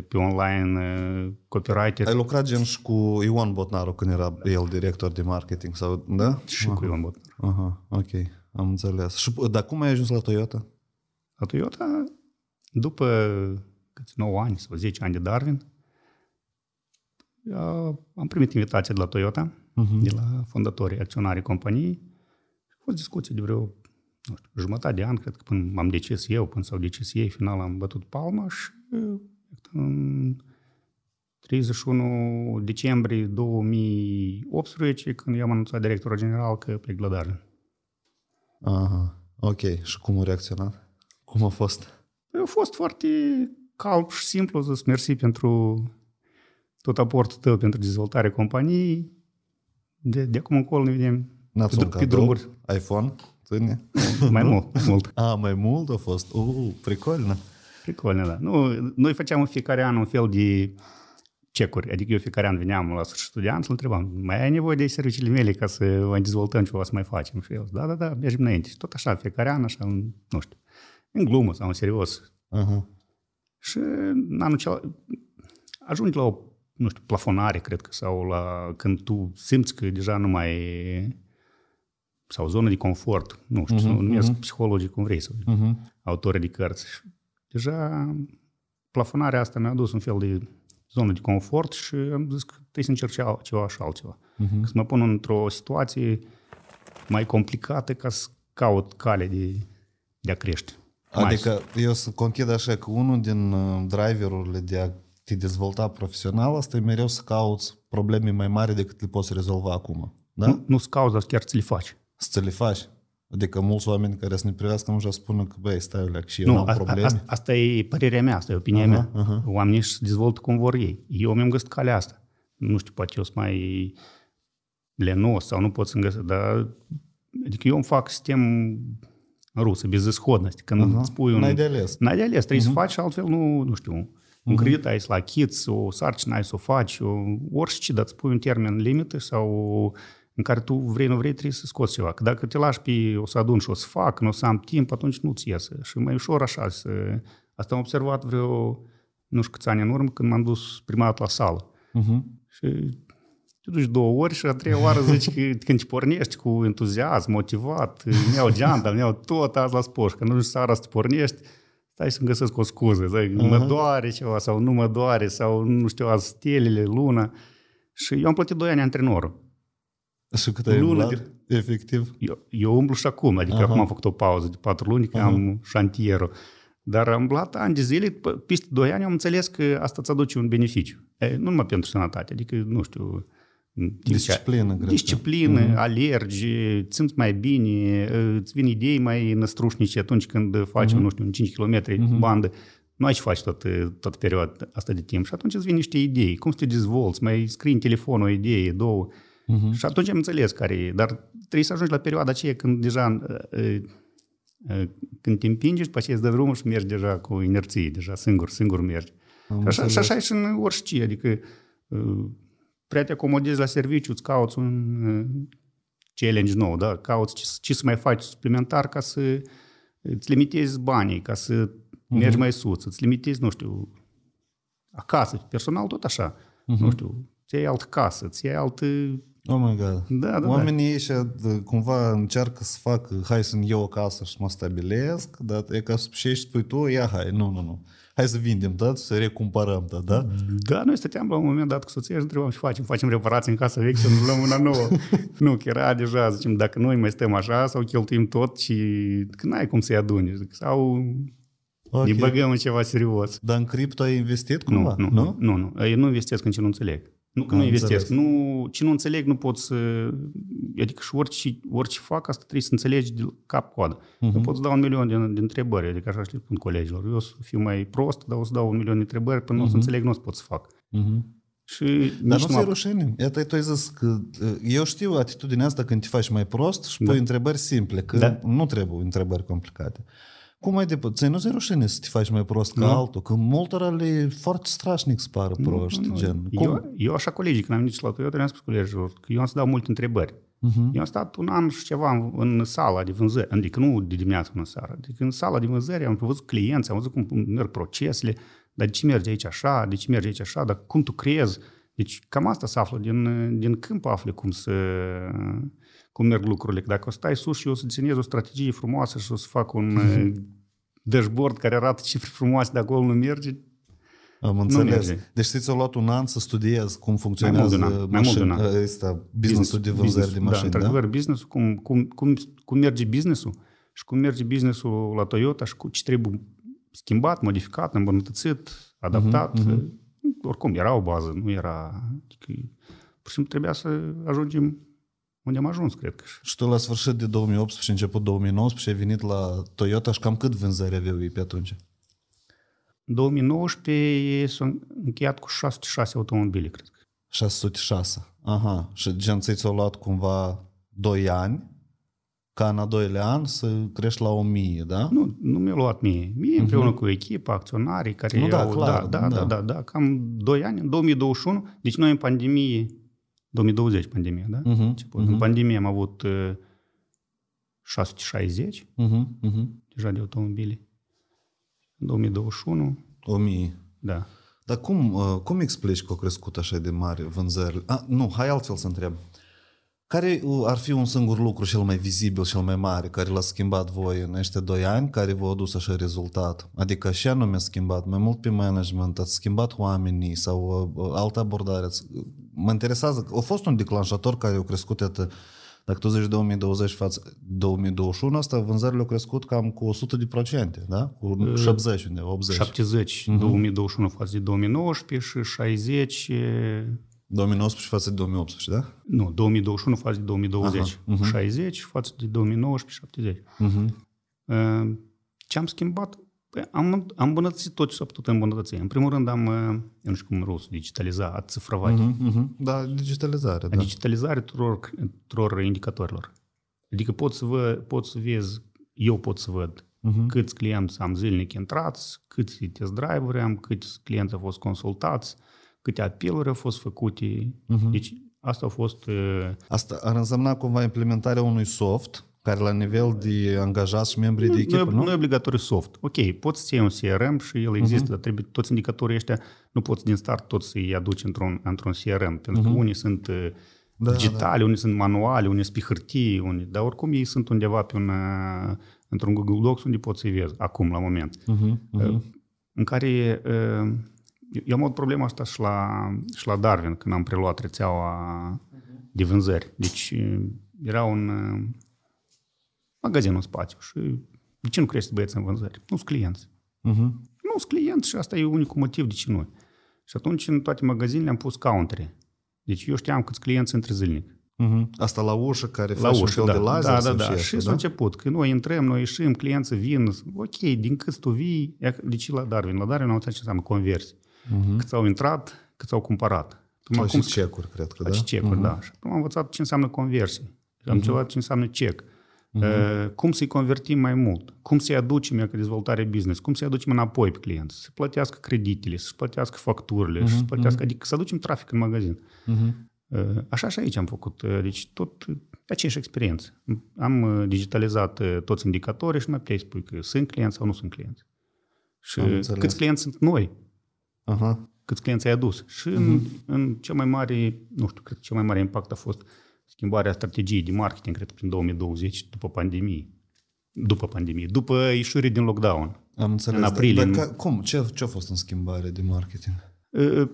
Speaker 2: pe online, uh, copywriter
Speaker 1: Ai lucrat gen și cu Ion Botnaru când era el director de marketing, sau, da?
Speaker 2: și cu Ion Botnar.
Speaker 1: Aha, ok, am înțeles. Și, dar cum ai ajuns la Toyota?
Speaker 2: La Toyota, după câți 9 ani sau 10 ani de Darwin, uh, am primit invitație de la Toyota,
Speaker 1: Mhm.
Speaker 2: de la fondatorii acționarii companiei. A fost discuție de vreo nu știu, jumătate de an, cred că până m-am decis eu, până s-au decis ei, final am bătut palma și uh, în 31 decembrie 2018, când i-am anunțat directorul general că plec la Darwin.
Speaker 1: Aha, ok. Și cum a reacționat? Cum a fost?
Speaker 2: Păi a fost foarte calm și simplu, să mersi pentru tot aportul tău pentru dezvoltarea companiei. De, de acum încolo ne vedem
Speaker 1: N-ați
Speaker 2: pe,
Speaker 1: un
Speaker 2: dru- pe
Speaker 1: cadou?
Speaker 2: drumuri
Speaker 1: iPhone? Ține?
Speaker 2: mai mult. mult.
Speaker 1: A, mai mult a fost? Uh, pricolnă.
Speaker 2: Pricolne, da. Nu, noi făceam în fiecare an un fel de cecuri. Adică eu fiecare an veneam la sfârșitul de an să-l întrebam, mai ai nevoie de serviciile mele ca să mai dezvoltăm ceva să mai facem? Și el, da, da, da, mergem înainte. Și tot așa, în fiecare an, așa, în- nu știu, în glumă sau în serios.
Speaker 1: Aha.
Speaker 2: Și în anul cel... ajungi la o, nu știu, plafonare, cred că, sau la când tu simți că deja nu mai e- sau zonă de confort, nu știu, uh-huh, numesc uh-huh. psihologii cum vrei, sau
Speaker 1: Uh-huh.
Speaker 2: autori de cărți. Și deja plafonarea asta mi-a adus un fel de zonă de confort și am zis că trebuie să încerc ceva, ceva și altceva. Uh-huh. Să mă pun într-o situație mai complicată ca să caut cale de, de a crește. Mai
Speaker 1: Adică eu să conchid așa că unul din uh, driverurile de a te dezvolta profesional asta e mereu să cauți probleme mai mari decât le poți rezolva acum. Da?
Speaker 2: Nu, nu-ți cauți, dar chiar ți le faci
Speaker 1: Să ți le faci. Adică mulți oameni care să ne privească nu să spună că, băi, stai leac și eu
Speaker 2: Nu,
Speaker 1: n-am
Speaker 2: a,
Speaker 1: probleme.
Speaker 2: a, asta e părerea mea, asta e opinia mea.
Speaker 1: aha.
Speaker 2: Oamenii își dezvoltă cum vor ei. Eu mi-am găsit calea asta. Nu știu, poate eu sunt mai lenos sau nu pot să-mi găsesc, dar adică eu îmi fac sistem rusă, безысходность. Când
Speaker 1: Aha.
Speaker 2: îți spui un...
Speaker 1: N-ai de ales.
Speaker 2: N-ai de ales, trebuie să faci și altfel nu, nu știu, un credit ai să la achiți, o sarcină ai să o faci, o, orice, dar îți pui un termen limită sau în care tu vrei, nu vrei, trebuie să scoți ceva. Că dacă te lași pe o să adun și o să fac, nu o să am timp, atunci nu-ți iese. Și mai ușor așa să... Asta am observat vreo, nu știu câți ani în urmă, când m-am dus prima dată la sală.
Speaker 1: Uh-huh.
Speaker 2: Și te duci două ori și a treia oară zici că când te pornești cu entuziasm, motivat, îmi iau geanta, îmi iau tot azi la sport. Și când nu seara să te pornești, stai să-mi găsesc o scuză. Zic, uh-huh. mă doare ceva sau nu mă doare sau nu știu, azi stelele, luna. Și eu am plătit doi ani antrenorul.
Speaker 1: Și cât ai
Speaker 2: Lună
Speaker 1: umblat,
Speaker 2: de-
Speaker 1: efectiv?
Speaker 2: Eu, eu umblu și acum, adică
Speaker 1: Aha.
Speaker 2: acum am făcut o pauză de patru luni, că am șantierul. Dar am umblat ani de zile, p- peste doi ani am înțeles că asta îți aduce un beneficiu. E, nu numai pentru sănătate, adică, nu știu...
Speaker 1: Disciplină, cred că.
Speaker 2: Disciplină, mm-hmm. alergi, simți mai bine, îți vin idei mai năstrușnice atunci când faci, mm-hmm. nu știu, un 5 km mm-hmm. bandă. Nu ai ce faci tot, tot perioada asta de timp. Și atunci îți vin niște idei. Cum să te dezvolți? Mai scrii în telefon o idee, două. Mm-hmm. Și atunci am înțeles care e. Dar trebuie să ajungi la perioada aceea când deja uh, uh, când te împingi și după aceea îți dă drumul și mergi deja cu inerție, deja singur, singur mergi.
Speaker 1: Am
Speaker 2: Și așa, și
Speaker 1: înțeles.
Speaker 2: așa e și în orice, adică uh, prea te acomodezi la serviciu, îți cauți un uh, challenge nou, da? cauți ce, ce să mai faci suplimentar ca să îți limitezi banii, ca să mergi mai sus, îți limitezi, nu știu, acasă, personal tot așa, nu știu, ți iei altă casă, ți iei altă...
Speaker 1: Oh my God.
Speaker 2: Da, da,
Speaker 1: Oamenii ăștia de- cumva încearcă să facă, hai să-mi iau o casă și să mă stabilesc, dar e ca să și ești spui tu, ia hai, nu, nu, nu. Hai să vindem tot, să recumpărăm tot, da?
Speaker 2: Da, noi stăteam la un moment dat cu soția și întrebam ce facem, facem reparații în casa veche să nu luăm una nouă. nu, că era deja, zicem, dacă noi mai stăm așa sau cheltuim tot și că n-ai cum să-i aduni. Zic, sau
Speaker 1: Ok.
Speaker 2: ne băgăm în ceva serios.
Speaker 1: Dar în cripto ai investit
Speaker 2: Nu,
Speaker 1: cumva?
Speaker 2: nu, nu, nu, nu. Eu nu investesc în ce nu înțeleg. Nu că
Speaker 1: Am
Speaker 2: nu investesc.
Speaker 1: înțeles.
Speaker 2: Nu, ce nu înțeleg nu pot să... Adică și orice, orice fac, asta trebuie să înțelegi de cap-coadă. Uh-huh. Eu pot să dau un milion de, de întrebări, adică așa le spun colegilor. Eu o să fiu mai prost, dar o să dau un milion de întrebări, până uh-huh. nu o să înțeleg, nu o să pot să fac.
Speaker 1: Mhm.
Speaker 2: Și
Speaker 1: Dar
Speaker 2: nici
Speaker 1: nu
Speaker 2: nu
Speaker 1: ți-e
Speaker 2: m-a-
Speaker 1: rușine? Iată, tu ai zis că eu știu atitudinea asta când te faci mai prost și pui
Speaker 2: Da.
Speaker 1: întrebări simple, că
Speaker 2: Da.
Speaker 1: nu trebuie întrebări complicate. Cum mai departe? Ți nu ți-e rușine să te faci mai prost ca
Speaker 2: Nu.
Speaker 1: altul? Că multora le foarte strașnic să pară proști,
Speaker 2: Nu, nu.
Speaker 1: gen. Cum?
Speaker 2: Eu, eu așa colegii, când am venit la Toyota, le-am spus colegilor că eu am să dau multe întrebări.
Speaker 1: Mhm.
Speaker 2: Eu am stat un an și ceva în, în sala de vânzări, adică nu de dimineață până seara, adică în sala de vânzări am văzut clienți, am văzut cum merg procesele, dar de ce merge aici așa, de ce merge aici așa, dar cum tu crezi? Deci cam asta să află, din, din câmp afli cum să cum merg lucrurile. Că dacă o stai sus și eu o să desenez o strategie frumoasă și o să fac un eh, dashboard care arată cifre frumoase, de acolo nu merge,
Speaker 1: Am înțeles.
Speaker 2: merge.
Speaker 1: Deci ți-a luat un an să studiezi cum funcționează
Speaker 2: mult de un an, mai mult de un an.
Speaker 1: mașina, ăsta, business-ul de vânzări de
Speaker 2: da,
Speaker 1: mașini, da?
Speaker 2: într-adevăr, business cum, cum, cum, cum merge business-ul și cum merge business-ul la Toyota și cu ce trebuie schimbat, modificat, îmbunătățit, adaptat.
Speaker 1: Mhm,
Speaker 2: Oricum, era o bază, nu era... Adică, pur și simplu trebuia să ajungem unde am ajuns, cred că.
Speaker 1: Și tu la sfârșit de 2018 început 2019 ai venit la Toyota și cam cât vânzări aveau ei pe atunci?
Speaker 2: În 2019 s-a încheiat cu 606 automobile, cred că.
Speaker 1: 606. Aha. Și gen ți-ți-au luat cumva 2 ani ca în a doilea an să crești la 1000, da?
Speaker 2: Nu, nu mi-a luat mie. Mie împreună cu echipa, acționarii care
Speaker 1: Nu, da,
Speaker 2: au,
Speaker 1: clar,
Speaker 2: da, da,
Speaker 1: da.
Speaker 2: da, da, da, cam 2 ani, în 2021, deci noi în pandemie, 2020 pandemia, da?
Speaker 1: Mhm,
Speaker 2: Început. În pandemie am avut uh, 660
Speaker 1: Mhm, mhm.
Speaker 2: deja de automobile. În 2021,
Speaker 1: 1000.
Speaker 2: da.
Speaker 1: Dar cum, uh, cum explici că au crescut așa de mare vânzările? Ah, nu, hai altfel să întreb. Care uh, ar fi un singur lucru cel mai vizibil, cel mai mare, care l-a schimbat voi în ăștia doi ani, care v-a adus așa rezultat? Adică și anume a schimbat, mai mult pe management, ați schimbat oamenii sau uh, altă abordare? Ați- Mă interesează, a fost un declanșator care a crescut atât dacă tu zici 2020 față 2021, asta vânzările au crescut cam cu 100 de procente, da? Cu 70 undeva, 80.
Speaker 2: 70
Speaker 1: Mhm.
Speaker 2: 2021 față de 2019 și 60 e,
Speaker 1: 2019 față de 2018, da?
Speaker 2: Nu, 2021 față de 2020.
Speaker 1: Aha, uh-huh.
Speaker 2: 60 față de 2019, 70.
Speaker 1: Uh-huh.
Speaker 2: Ă, ce am schimbat? Păi am, am îmbunătățit tot ce s-a putut îmbunătăți. În primul rând am, ă, eu nu știu cum rost, digitaliza, a
Speaker 1: țifrovat. Uh-huh, uh-huh. Da, digitalizare. A da.
Speaker 2: digitalizare tuturor, tuturor indicatorilor. Adică pot să, vă, pot să vezi, eu pot să văd
Speaker 1: uh-huh.
Speaker 2: câți clienți am zilnic intrați, câți test driver am, câți clienți au fost consultați, câte apeluri au fost făcute.
Speaker 1: Mhm.
Speaker 2: Deci asta a fost... uh,
Speaker 1: Asta ar însemna cumva implementarea unui soft care la nivel de angajați și membri de
Speaker 2: nu,
Speaker 1: echipă,
Speaker 2: nu,
Speaker 1: nu?
Speaker 2: nu e obligatoriu soft. Ok, poți să iei un CRM și el există,
Speaker 1: Mhm.
Speaker 2: dar trebuie toți indicatorii ăștia, nu poți din start toți să-i aduci într-un, într-un CRM, pentru că unii sunt uh,
Speaker 1: Mhm. Da,
Speaker 2: digitale, unii sunt manuale, unii sunt pe hârtie, unii, dar oricum ei sunt undeva pe un, uh, într-un Google Docs unde poți să-i vezi, acum, la moment.
Speaker 1: Mhm, mhm.
Speaker 2: În care uh, eu am avut problema asta și la, și la Darwin, când am preluat rețeaua de vânzări. Deci uh, era un uh, magazin în spațiu și de ce nu crește băieți în vânzări? Nu sunt clienți.
Speaker 1: Mhm.
Speaker 2: Nu sunt clienți și asta e unicul motiv de ce nu. Și atunci în toate magazinele am pus countere. Deci eu știam câți clienți între zilnic.
Speaker 1: Mhm. Asta la ușă care
Speaker 2: La
Speaker 1: faci un
Speaker 2: ușă,
Speaker 1: fel
Speaker 2: da.
Speaker 1: de laser
Speaker 2: da, da,
Speaker 1: sau
Speaker 2: da.
Speaker 1: ce
Speaker 2: Și
Speaker 1: asta,
Speaker 2: s-a început. Când noi intrăm, noi ieșim, clienții vin. Ok, din cât tu vii, ia- deci la Darwin. La Darwin am înțeles ce înseamnă conversii.
Speaker 1: Mhm.
Speaker 2: Cât au intrat, cât au cumpărat. Acum,
Speaker 1: Sau
Speaker 2: cum
Speaker 1: și cecuri, cred că, da?
Speaker 2: faci check-uri, da. Și acum am învățat ce înseamnă conversii. Am învățat ce înseamnă check. Uh, Cum să-i convertim mai mult? Cum să-i aducem ea ca dezvoltare business? Cum să-i aducem înapoi pe client? Să plătească creditele, să plătească facturile, să plătească, adică să aducem trafic în magazin.
Speaker 1: Mhm.
Speaker 2: Uh, Așa și aici am făcut. Uh, Deci tot uh, aceeași experiență. Am uh, digitalizat uh, toți indicatorii și mai puteai spui că sunt clienți sau nu sunt clienți. Și
Speaker 1: Am înțeles.
Speaker 2: câți clienți sunt noi?
Speaker 1: Aha.
Speaker 2: câți clienți ai adus. Și în, în cel mai mare, nu știu, cred că cel mai mare impact a fost schimbarea strategiei de marketing, cred că prin 2020, după pandemie. După pandemie, după ieșire din lockdown.
Speaker 1: Am înțeles.
Speaker 2: În aprilie,
Speaker 1: Dar,
Speaker 2: în-
Speaker 1: dar ca, cum? Ce, ce a fost în schimbare de marketing?
Speaker 2: Uh,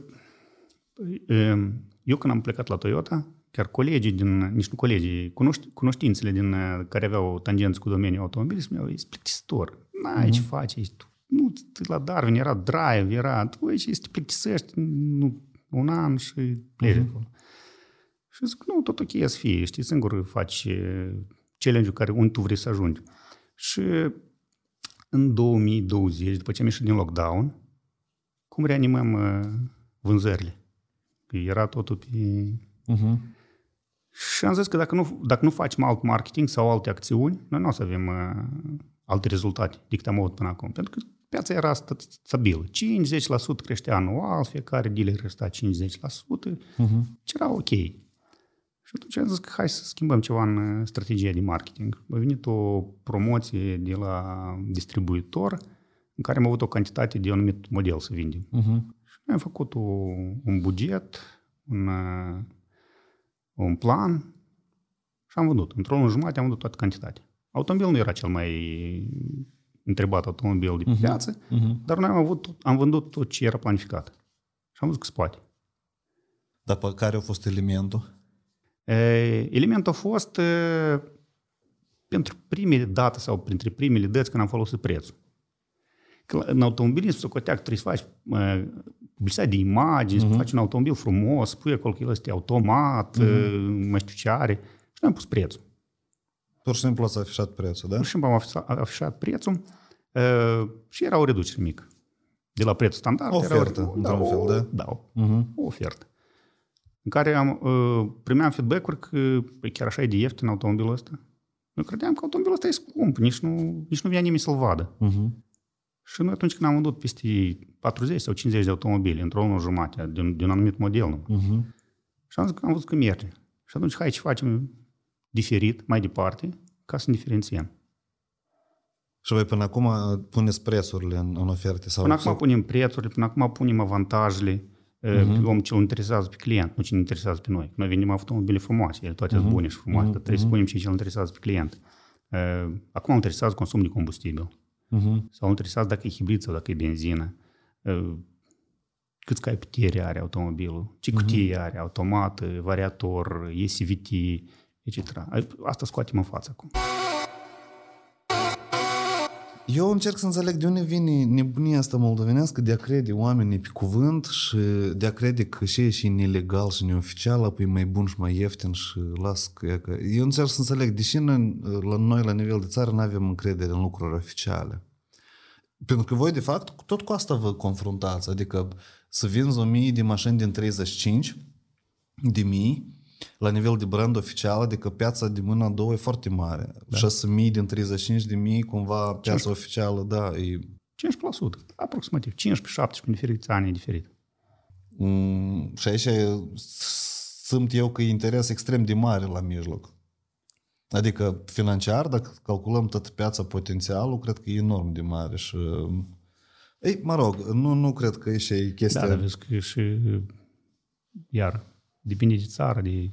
Speaker 2: uh, Eu când am plecat la Toyota, chiar colegii din, nici nu colegii, cunoști, cunoștințele din, uh, care aveau tangenți cu domeniul automobil, spuneau, ești plictisitor, n-ai ce faci aici, tu, nu, tu la Darwin era drive, era, tu aici te plictisești nu, un an și pleci de acolo. Și zic, nu, tot ok să fie, știi, singur faci uh, challenge-ul care, unde tu vrei să ajungi. Și în 2020, după ce am ieșit din lockdown, cum reanimăm uh, vânzările? Că era totul pe...
Speaker 1: Uh-huh.
Speaker 2: Și am zis că dacă nu, dacă nu facem alt marketing sau alte acțiuni, noi nu o să avem uh, alte rezultate decât am avut până acum. Pentru că piața era stabilă. 5-10% creștea anual, fiecare dealer resta 50%, uh-huh. ce era ok. Și atunci am zis că hai să schimbăm ceva în strategia de marketing. A venit o promoție de la distribuitor în care am avut o cantitate de anumit model să vindem. Uh-huh. Și noi am făcut o, un buget, un, un plan și am vândut. Într-o lună jumătate am vândut toată cantitatea. Automobilul nu era cel mai întrebat automobil de pe uh-huh. piață, uh-huh. dar noi am, avut, am vândut tot ce era planificat. Și am văzut că se poate.
Speaker 1: Dar pe care a fost elementul?
Speaker 2: Elementul a fost pentru primele date sau printre primele dăți când am folosit prețul. Că în automobilism se cotea că trebuie să faci publicitate de imagini, uh-huh. să mhm. faci un automobil frumos, pui acolo că el este automat, uh-huh. mai știu ce are. Și noi am pus prețul.
Speaker 1: Pur și simplu ați afișat prețul, da?
Speaker 2: Pur și simplu am afișat prețul uh, și era o reducere mică. De la prețul standard.
Speaker 1: Ofertă,
Speaker 2: era,
Speaker 1: într-un da, fel, da?
Speaker 2: Da, uh-huh. o ofertă în care am, uh, primeam feedback-uri că păi chiar așa e de ieftin automobilul ăsta. Noi credeam că automobilul ăsta e scump, nici nu, nici nu vine nimeni să-l vadă. Uh-huh. Și noi atunci când am vândut peste 40 sau 50 de automobile într-o lună jumate, din, din un anumit model, nu? Uh-huh. și am zis că am văzut că merge. Și atunci hai ce facem diferit, mai departe, ca să ne diferențiem.
Speaker 1: Și voi până acum puneți prețurile în, în oferte? Sau
Speaker 2: până acum punem prețurile, până acum punem avantajele, uh-huh. om ce îl interesează pe client, nu ce ne interesează pe noi. Noi vendem automobile frumoase, ele toate uh-huh. sunt bune și frumoase, uh-huh. dar trebuie să spunem ce îl interesează pe client. Acum îl interesează consumul de combustibil. Uh-huh. Sau îl interesează dacă e hibrid sau dacă e benzină. Câți cai putere are automobilul, ce cutie uh-huh. are, automat, variator, SVT, etc. Asta scoatem în față acum.
Speaker 1: Eu încerc să înțeleg de unde vine nebunia asta moldovenească de a crede oamenii pe cuvânt și de a crede că și e și nelegal și neoficial, apoi mai bun și mai ieftin și las că... Eu încerc să înțeleg, deși noi, la noi, la nivel de țară, nu avem încredere în lucruri oficiale. Pentru că voi, de fapt, tot cu asta vă confruntați. Adică să vinzi o mie de mașini din 35 de mii la nivel de brand oficial, adică piața de mână a doua e foarte mare. Da. 6.000 din 35 de mii, cumva piața 15. oficială, da, e...
Speaker 2: 15%, aproximativ, 15-17 în diferiți ani e diferit.
Speaker 1: Mm, și aici simt eu că e interes extrem de mare la mijloc. Adică financiar, dacă calculăm tot piața potențialul, cred că e enorm de mare și... Ei, mă rog, nu, nu cred că e și chestia...
Speaker 2: Da, dar vezi că e și iar depinde de țară, de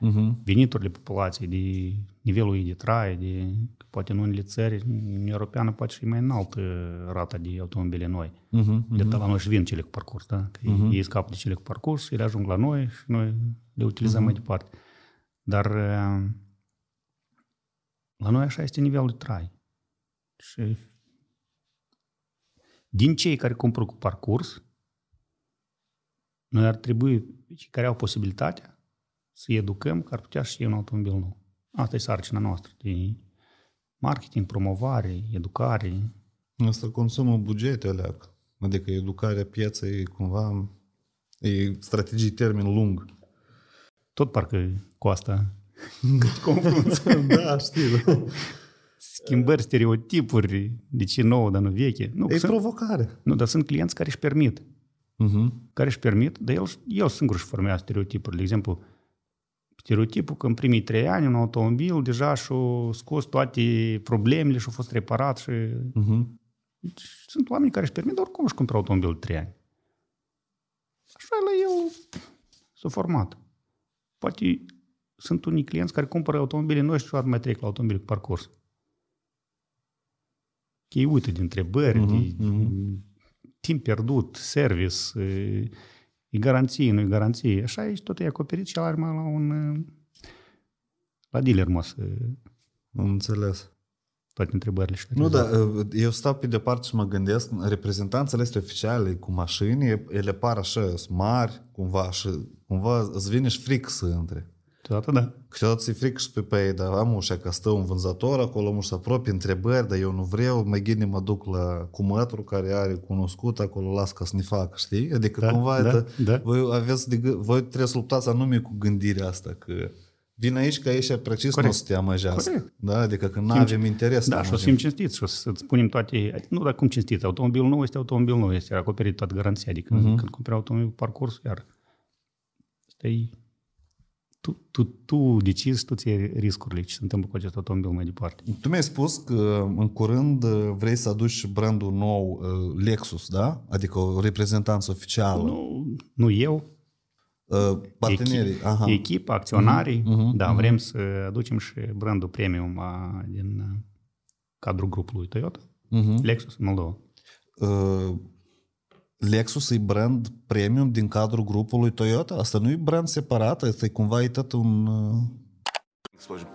Speaker 2: uh-huh. veniturile populației, de nivelul ei de trai, de poate în unele țări, în Europeană poate și mai înaltă rata de automobile noi. Uh-huh. De la noi și vin cele cu parcurs, da? Că uh-huh. ei scapă de cele cu parcurs, ele ajung la noi și noi le utilizăm uh-huh. mai departe. Dar la noi așa este nivelul de trai. Și din cei care cumpără cu parcurs, noi ar trebui, cei care au posibilitatea, să educăm că ar putea și un automobil nou. Asta e sarcina noastră de marketing, promovare, educare.
Speaker 1: Asta consumă bugete alea. Adică educarea pieței cumva e strategii termen lung.
Speaker 2: Tot parcă cu asta confrunți.
Speaker 1: da, știu.
Speaker 2: Schimbări, stereotipuri, de ce nouă, dar nu veche. Nu,
Speaker 1: e sunt, provocare.
Speaker 2: Nu, dar sunt clienți care își permit uh-huh. care își permit, dar el, el singur își formează stereotipuri. De exemplu, stereotipul că în primii trei ani un automobil deja și-a scos toate problemele și a fost reparat și... Uh-huh. Sunt oameni care își permit, dar oricum își cumpără automobil de trei ani. Așa la el s-a format. Poate sunt unii clienți care cumpără automobile noi și mai trec la automobile cu parcurs. Ei uită de întrebări, uh-huh, de uh-huh timp pierdut, service, e garanție, nu e garanție. Așa e tot e acoperit și la la un la dealer mă să...
Speaker 1: Am înțeles.
Speaker 2: Toate întrebările și
Speaker 1: Nu, da, eu stau pe departe și mă gândesc, reprezentanțele astea oficiale cu mașini, ele par așa, mari, cumva, și cumva îți vine și fric să între.
Speaker 2: Câteodată da.
Speaker 1: Câteodată ți-e frică și pe pe ei, dar am ușa că stă un vânzător acolo, mă să apropii întrebări, dar eu nu vreau, mai gine mă duc la cumătru care are cunoscut acolo, las ca să ne facă, știi? Adică
Speaker 2: Da,
Speaker 1: cumva
Speaker 2: da,
Speaker 1: da,
Speaker 2: da.
Speaker 1: voi aveți de, gâ- voi trebuie să luptați anume cu gândirea asta, că vin aici că aici precis nu o
Speaker 2: Corect.
Speaker 1: să te amăjească.
Speaker 2: Corect.
Speaker 1: Da? Adică că nu
Speaker 2: Fim-
Speaker 1: avem interes. să
Speaker 2: Da,
Speaker 1: te
Speaker 2: și o să
Speaker 1: amăjim.
Speaker 2: fim cinstiți și o să-ți spunem toate... Nu, dar cum cinstiți? Automobil nou este automobil nou, este acoperit toată garanția. Adică
Speaker 1: Mhm.
Speaker 2: uh-huh. când cumperi automobil pe parcurs, iar stai... Tu, tu, tu decizi, tu ți riscurile ce se întâmplă cu acest automobil mai departe.
Speaker 1: Tu mi-ai spus că în curând uh, vrei să aduci brandul nou uh, Lexus, da? Adică o reprezentanță oficială.
Speaker 2: Nu, nu eu,
Speaker 1: Uh, Partenerii. Aha.
Speaker 2: echipa, acționarii,
Speaker 1: Mhm,
Speaker 2: da,
Speaker 1: mhm.
Speaker 2: vrem să aducem și brandul premium a, din uh, cadrul grupului Toyota,
Speaker 1: Mhm.
Speaker 2: Lexus în Moldova.
Speaker 1: Uh, Lexus e brand premium din cadrul grupului Toyota? Asta nu e brand separat? Asta e cumva e tot un... uh,
Speaker 3: Explosion.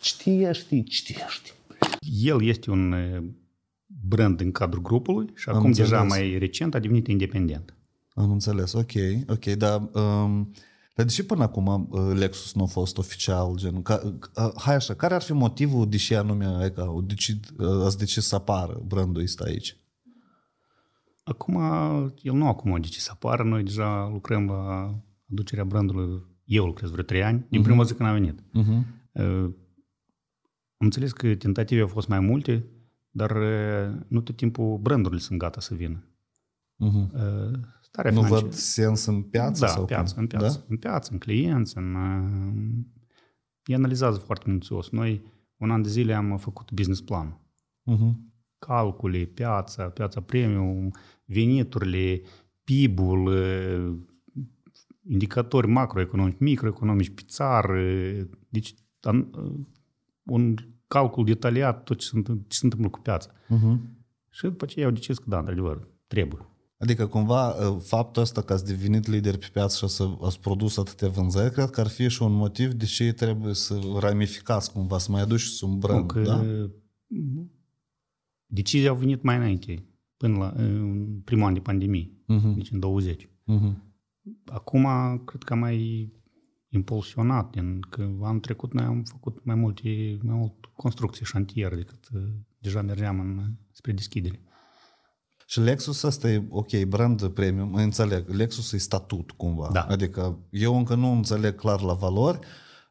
Speaker 1: Știe, știi, știe, știi.
Speaker 2: El este un uh, brand în cadrul grupului și
Speaker 1: Am
Speaker 2: acum deja
Speaker 1: înțeles.
Speaker 2: mai recent a devenit independent.
Speaker 1: Am înțeles, ok, ok, dar... Um, dar de ce până acum uh, Lexus nu a fost oficial? Gen, ca, uh, hai așa, care ar fi motivul de ce anume adică, au decid, uh, ați decis să apară brandul ăsta aici?
Speaker 2: Acum, el nu acum a decis să apară, noi deja lucrăm la aducerea brandului, eu lucrez vreo trei ani, din prima zi când a venit.
Speaker 1: Uh-huh.
Speaker 2: Uh, Am înțeles că tentative au fost mai multe, dar uh, nu tot timpul brandurile sunt gata să vină.
Speaker 1: Uh-huh.
Speaker 2: Uh, Starea
Speaker 1: Nu
Speaker 2: financiară-
Speaker 1: văd sens în piață?
Speaker 2: Da,
Speaker 1: sau
Speaker 2: piață,
Speaker 1: cum?
Speaker 2: în piață, în piață, în clienți, în... uh, Ei analizează foarte minuțios. Noi un an de zile am făcut business plan.
Speaker 1: Da? Uh-huh.
Speaker 2: Calcule, piața, piața premium, veniturile, PIB-ul, uh, indicatori macroeconomici, microeconomici pe țară. Deci an- uh, un calcul detaliat tot ce se întâmplă, ce se întâmplă cu piața.
Speaker 1: Uh-huh.
Speaker 2: Și după aceea au decis că da, într-adevăr, trebuie.
Speaker 1: Adică cumva uh, faptul ăsta că ați devenit lider pe piață și să ați produs atâtea vânzări, cred că ar fi și un motiv de ce trebuie să ramificați cumva, să mai aduci și un brand,
Speaker 2: Nu, că
Speaker 1: da?
Speaker 2: decizia au venit mai înainte, până la în primul an de pandemie,
Speaker 1: Mhm.
Speaker 2: deci în 20.
Speaker 1: Mhm.
Speaker 2: Acum, cred că am mai impulsionat, din că anul trecut noi am făcut mai multe, mai mult construcții, șantier, decât uh, deja mergeam în, spre deschidere.
Speaker 1: Și Lexus ăsta e, ok, brand premium, înțeleg, Lexus e statut cumva.
Speaker 2: Da.
Speaker 1: Adică eu încă nu înțeleg clar la valori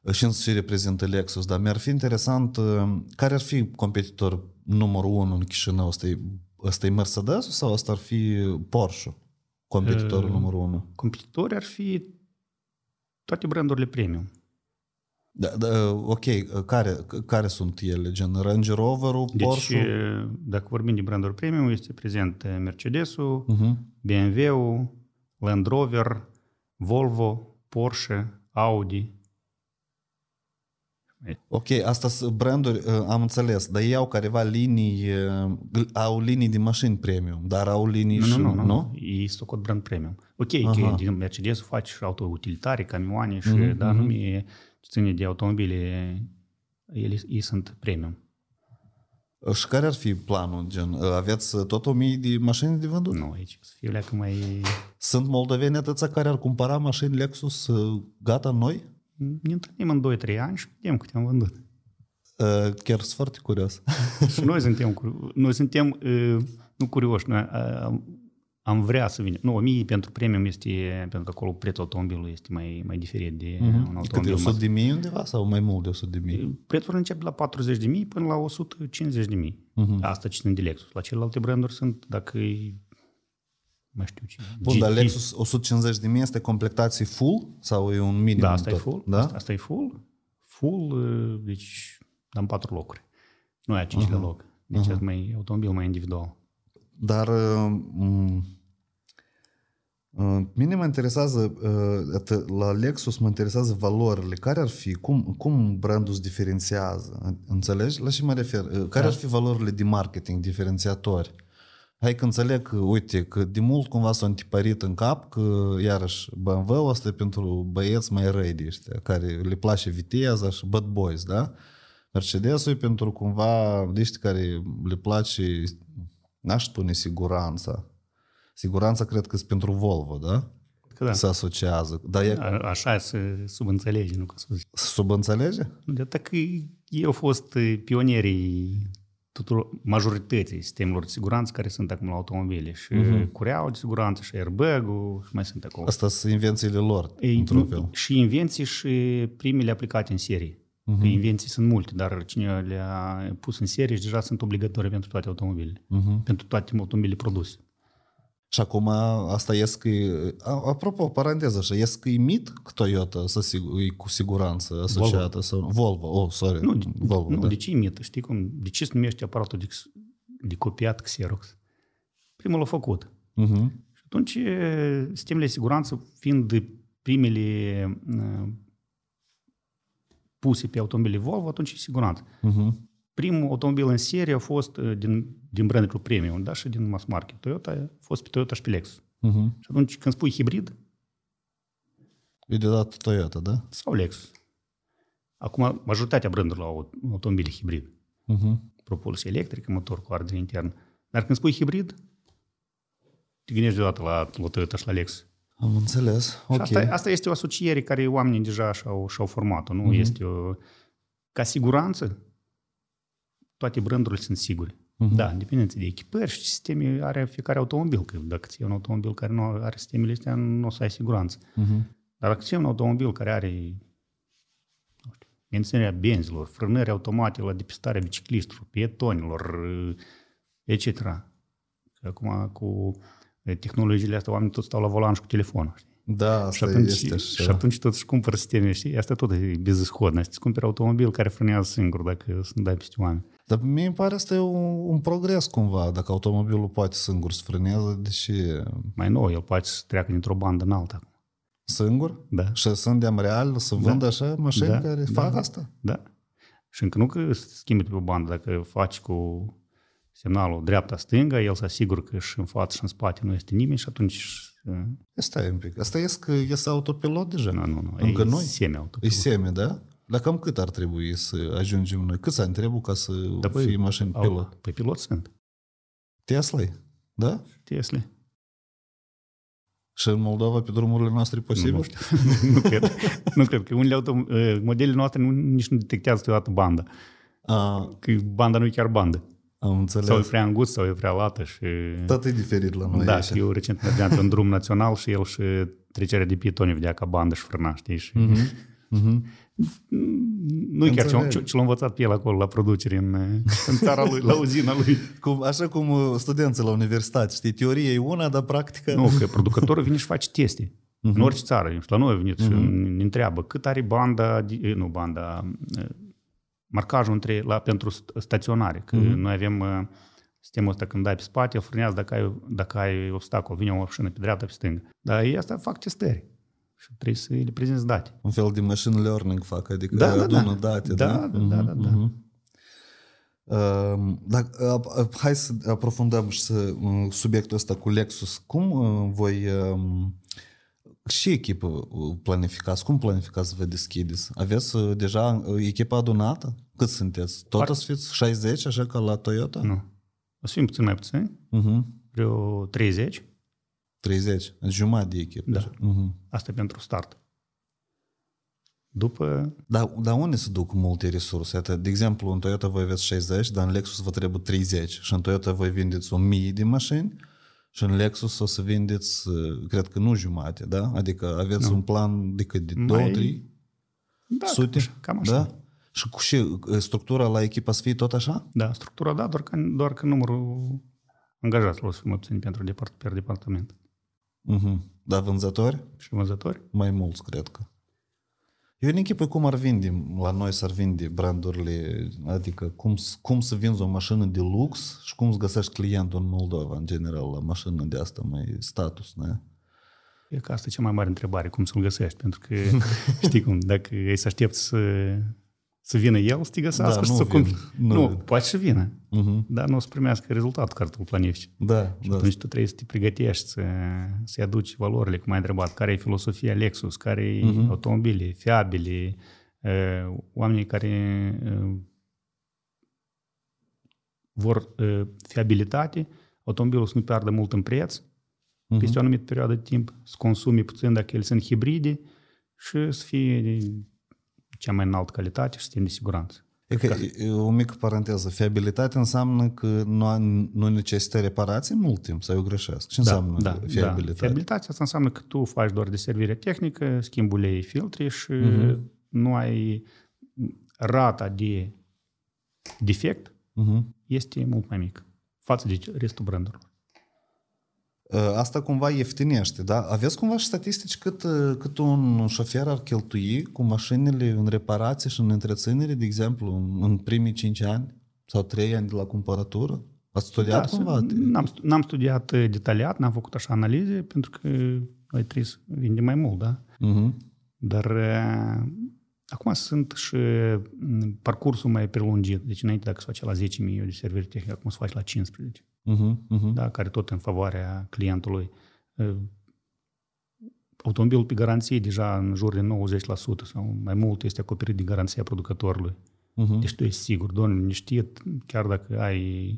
Speaker 1: uh, și în ce reprezintă Lexus, dar mi-ar fi interesant uh, care ar fi competitor numărul unu în Chișinău? Ăsta e, ăsta e Mercedes sau ăsta ar fi Porsche? Competitorul
Speaker 2: Uh,
Speaker 1: numărul unu.
Speaker 2: Competitori ar fi toate brandurile premium.
Speaker 1: Da, da, ok, care, care sunt ele? Gen Range Rover-ul,
Speaker 2: Deci,
Speaker 1: Porsche?
Speaker 2: uh, dacă vorbim de branduri premium, este prezent uh, Mercedes-ul,
Speaker 1: Uh-huh.
Speaker 2: BMW-ul, Land Rover, Volvo, Porsche, Audi.
Speaker 1: Ok, asta sunt branduri, uh, am înțeles, dar ei au careva linii, uh, gl- au linii de mașini premium, dar au linii
Speaker 2: Nu,
Speaker 1: și...
Speaker 2: nu, nu, nu, nu. Ei stocot brand premium. Ok,
Speaker 1: Aha.
Speaker 2: că din Mercedes faci și autoutilitare, camioane și,
Speaker 1: Mhm,
Speaker 2: da,
Speaker 1: mhm.
Speaker 2: nu mi ce ține de automobile, ele, ei sunt premium.
Speaker 1: Și care ar fi planul, gen? uh, Aveți tot o mie de mașini de vândut?
Speaker 2: Nu, aici să fie leacă mai...
Speaker 1: Sunt moldoveni atâția care ar cumpăra mașini Lexus uh, gata noi?
Speaker 2: Ne întâlnim în 2-3 ani și vedem câte am vândut.
Speaker 1: Uh, Chiar sunt foarte curios.
Speaker 2: și noi suntem, cu- noi suntem uh, nu curioși, noi uh, am vrea să venim. Nu, 1000 pentru premium este, pentru că acolo prețul automobilului este mai, mai diferit de un
Speaker 1: Cât e,
Speaker 2: automobil.
Speaker 1: 100 de mii undeva sau mai mult de 100 de mii?
Speaker 2: Prețul începe la 40 de mii până la 150 de mii.
Speaker 1: Mhm.
Speaker 2: Asta ținând de Lexus. La celelalte branduri sunt, dacă e, mai știu ce.
Speaker 1: Bun, dar
Speaker 2: GT.
Speaker 1: Lexus 150 de mii este completație full sau e un minim?
Speaker 2: Da, asta e
Speaker 1: tot?
Speaker 2: full.
Speaker 1: Da?
Speaker 2: Asta, asta e full. Full, uh, deci dăm patru locuri. Nu e a cincilea loc. Deci uh mai automobil mai individual.
Speaker 1: Dar uh, m- uh, mine mă interesează, uh, atât la Lexus mă interesează valorile. Care ar fi? Cum, cum brandul se diferențiază? Înțelegi? La ce mă refer? Uh, Care
Speaker 2: Da.
Speaker 1: ar fi valorile de marketing diferențiatori? Hai că înțeleg că, uite, că de mult cumva s-a întipărit în cap că, iarăși, BMW-ul ăsta e pentru băieți mai răi de ăștia, care le place viteza și bad boys, da? Mercedes-ul e pentru cumva de ăștia care le place N-aș spune siguranța. Siguranța cred că e pentru Volvo, da?
Speaker 2: Că da.
Speaker 1: Se asociază. Dar e
Speaker 2: A- Așa se subînțelege, nu ca să zic.
Speaker 1: subînțelege?
Speaker 2: De atât că ei au fost eh, pionierii tuturor, majorității sistemelor de siguranță care sunt acum la automobile. Și uh-huh. cureaua de siguranță, și airbag-ul, și mai sunt acolo.
Speaker 1: Asta sunt invențiile lor,
Speaker 2: Ei,
Speaker 1: într-un
Speaker 2: nu-
Speaker 1: fel.
Speaker 2: Și invenții și primele aplicate în serie. Uh-huh. Că invenții sunt multe, dar cine le-a pus în serie și deja sunt obligatorii pentru toate automobilele. Uh-huh. Pentru toate automobilele produse.
Speaker 1: Și acum asta ies că e, a- apropo, paranteză așa, ies că e mit că Toyota să sigur, e cu siguranță asociată sau Volvo, oh, sorry,
Speaker 2: Nu, de,
Speaker 1: Volvo,
Speaker 2: nu
Speaker 1: da.
Speaker 2: de ce e mită? Știi cum? De ce se numește aparatul de, de copiat Xerox? Primul l-a făcut.
Speaker 1: Mhm.
Speaker 2: Și atunci e, sistemele de siguranță fiind de primele e, puse pe automobile Volvo, atunci e siguranță.
Speaker 1: Mhm.
Speaker 2: Primul automobil în serie a fost e, din, din brandul premium, da, și din mass market. Toyota a fost pe Toyota și pe Lexus.
Speaker 1: Mhm.
Speaker 2: Și atunci când spui hibrid,
Speaker 1: E de dat Toyota, da?
Speaker 2: sau Lexus. Acum, majoritatea brandurilor au automobile hibrid.
Speaker 1: Mhm.
Speaker 2: propulsie electrică, motor cu ardere internă. Dar când spui hibrid, te gândești deodată la, la Toyota și la Lexus.
Speaker 1: Am înțeles,
Speaker 2: Și
Speaker 1: ok.
Speaker 2: asta, asta este o asociere care oamenii deja și-au, și-au format-o. Nu mm-hmm. este o... Ca siguranță, toate brandurile sunt sigure. Mm-hmm. Da, dependență de echipări și sisteme are fiecare automobil. Că dacă ți un automobil care nu are sistemele astea, nu o să ai siguranță.
Speaker 1: Mhm.
Speaker 2: Dar dacă ți un automobil care are nu știu, menținerea benzilor, frânări automate la depistarea bicicliștilor, pietonilor, etc. Că acum cu tehnologiile astea oamenii tot stau la volan și cu telefonul. Știi?
Speaker 1: Da,
Speaker 2: Și
Speaker 1: asta
Speaker 2: atunci,
Speaker 1: este
Speaker 2: și
Speaker 1: așa.
Speaker 2: atunci tot își cumpără sisteme, știi? Asta tot e bezishodnă. Îți cumperi automobil care frânează singur dacă sunt dai peste oameni.
Speaker 1: Dar mie îmi pare asta e un, un progres cumva, dacă automobilul poate singur să frânează, deși
Speaker 2: Mai nou, el poate să treacă dintr-o bandă în alta.
Speaker 1: singur?
Speaker 2: Da.
Speaker 1: Și suntem real să vândă așa mașini
Speaker 2: Da,
Speaker 1: care
Speaker 2: da.
Speaker 1: fac asta?
Speaker 2: Da. Și încă nu că se schimbi pe o bandă, dacă faci cu semnalul dreapta-stânga, el se asigură că și în față și în spate nu este nimeni și atunci... uh,
Speaker 1: Stai un pic. Asta este că este autopilot deja?
Speaker 2: Nu, nu, nu.
Speaker 1: Încă
Speaker 2: e
Speaker 1: noi?
Speaker 2: semi-auto.
Speaker 1: E semi, da? Dar cam cât ar trebui să ajungem noi? Câți ani trebuie ca să
Speaker 2: Da, păi,
Speaker 1: fie mașini
Speaker 2: Au-
Speaker 1: pilot?
Speaker 2: Păi pilot sunt.
Speaker 1: tesla da?
Speaker 2: Tesla.
Speaker 1: Și în Moldova, pe drumurile noastre, e posibil?
Speaker 2: Nu, nu știu. nu, cred. nu cred că unele auto, uh, modelele noastre nu, nici nu detectează câteodată banda.
Speaker 1: A,
Speaker 2: Că banda nu e chiar bandă.
Speaker 1: Am înțeles.
Speaker 2: Sau e prea îngust sau e prea lată. Și...
Speaker 1: Tot e diferit la noi
Speaker 2: da,
Speaker 1: aici.
Speaker 2: și eu recent mergeam pe un drum național și el și trecerea de pietoni vedea ca bandă și frâna, știi? Și...
Speaker 1: Mhm.
Speaker 2: Nu e chiar ce,
Speaker 1: Înțeleg.
Speaker 2: ce, ce l-a învățat pe el acolo la producere în, în țara lui, la uzina lui.
Speaker 1: Cum, așa cum uh, studenții la universitate, știi, teoria e una, dar practica...
Speaker 2: Nu, că producătorul vine și face teste.
Speaker 1: Mhm.
Speaker 2: În orice țară. Și la noi a venit și ne întreabă cât are banda, di- nu banda, eh, marcajul între, la, pentru st- staționare. Că
Speaker 1: Mhm.
Speaker 2: noi avem eh, sistemul ăsta când dai pe spate, el frânează dacă ai, dacă ai obstacol, vine o mașină pe dreapta, pe stângă. Dar ei asta fac testări. Și trebuie să le prezinți date.
Speaker 1: Un fel de machine learning fac, adică
Speaker 2: Da, da,
Speaker 1: adună
Speaker 2: da.
Speaker 1: date,
Speaker 2: Da,
Speaker 1: da?
Speaker 2: da, da, da, da.
Speaker 1: Mhm. Um, Dar uh, uh, hai să aprofundăm și să, uh, subiectul ăsta cu Lexus. Cum uh, voi... um, Și echipă uh, planificați? Cum planificați să vă deschideți? Aveți uh, deja uh, echipa adunată? Cât sunteți? Tot
Speaker 2: Foarte-
Speaker 1: o să fiți 60, așa ca la Toyota?
Speaker 2: Nu. O să fim puțin mai puțini,
Speaker 1: Mhm.
Speaker 2: vreo 30.
Speaker 1: 30, jumătate de echipă.
Speaker 2: Da.
Speaker 1: așa. Mhm.
Speaker 2: Asta e pentru start. După,
Speaker 1: Dar, dar unde se duc multe resurse? Iată, de exemplu, în Toyota voi aveți 60, dar în Lexus vă trebuie 30 și în Toyota voi vindeți 1000 de mașini și în Lexus o să vindeți, uh, cred că nu jumate, da? Adică aveți un plan de cât? De
Speaker 2: Mai-
Speaker 1: 2-3
Speaker 2: da,
Speaker 1: sute?
Speaker 2: cam așa. Cam așa.
Speaker 1: Da? Și cu și uh, structura la echipa să fie tot așa?
Speaker 2: Da, structura da, doar că, doar că numărul angajaților o să fie mai puțin pentru depart, per departament.
Speaker 1: Mhm. Dar vânzători?
Speaker 2: Și vânzători?
Speaker 1: Mai mulți, cred că. Eu în echipă cum ar vinde, la noi s-ar vinde brandurile, adică cum, s- cum să vinzi o mașină de lux și cum să găsești clientul în Moldova, în general, la mașină de asta mai status, ne?
Speaker 2: E că asta e cea mai mare întrebare, cum să-l găsești, pentru că știi cum, dacă ei să aștepți să, să vină el să te găsească
Speaker 1: Da,
Speaker 2: și
Speaker 1: nu
Speaker 2: să
Speaker 1: vin.
Speaker 2: cum...
Speaker 1: Nu
Speaker 2: Nu,
Speaker 1: vin.
Speaker 2: poate să vină,
Speaker 1: Mhm.
Speaker 2: dar nu o să primească rezultatul care tu îl planifici.
Speaker 1: Da,
Speaker 2: Și
Speaker 1: da.
Speaker 2: atunci tu trebuie să te pregătești, să, să-i aduci valorile, cum ai întrebat, care e filosofia Lexus, care e
Speaker 1: Mhm.
Speaker 2: automobile, fiabile, uh, oamenii care uh, vor uh, fiabilitate, automobilul să nu piardă mult în preț, uh-huh. peste o anumită perioadă de timp, să consume puțin dacă ele sunt hibride și să fie de cea mai înaltă calitate și sistem de siguranță.
Speaker 1: E că, o mică paranteză, fiabilitate înseamnă că nu, nu necesită reparații mult timp, sau eu greșesc? Ce
Speaker 2: da,
Speaker 1: înseamnă
Speaker 2: da,
Speaker 1: fiabilitate?
Speaker 2: Da. Fiabilitatea asta înseamnă că tu faci doar de servire tehnică, schimbi ulei, filtri și uh-huh. nu ai rata de defect uh-huh. este mult mai mică față de restul brandurilor.
Speaker 1: Asta cumva ieftinește, da? Aveți cumva și statistici cât, cât un șofer ar cheltui cu mașinile în reparație și în întreținere, de exemplu, în, în primii 5 ani sau 3 ani de la cumpărătură? Ați studiat da, cumva?
Speaker 2: N-am, n-am studiat detaliat, n-am făcut așa analize, pentru că ai trebuie să vinde mai mult, da? Uh-huh. Dar acum sunt și parcursul mai prelungit. Deci înainte dacă se face la 10.000 de serveri tehnici, acum se face la 15 uh-huh, uh-huh. Da, care tot în favoarea clientului. Automobilul pe garanție deja în jur de 90% sau mai mult este acoperit de garanția producătorului. Uh-huh. Deci tu ești sigur, doamne, liniștit, chiar dacă ai...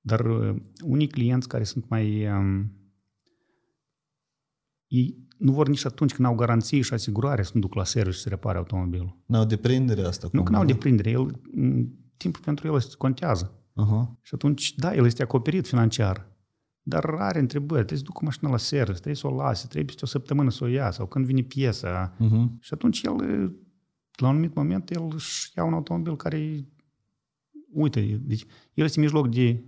Speaker 2: Dar unii clienți care sunt mai... Um, ei nu vor nici atunci când au garanție și asigurare să nu duc la serviciu și să repare automobilul.
Speaker 1: N-au deprindere asta.
Speaker 2: Nu că n-au deprindere, el, timpul pentru el contează. Uh-huh. Și atunci, da, el este acoperit financiar, dar are întrebări. Trebuie să ducă mașina la service, trebuie să o lase, trebuie peste o săptămână să o ia sau când vine piesa. Uh-huh. Și atunci el, la un anumit moment, el își ia un automobil care, uite, deci el este mijloc de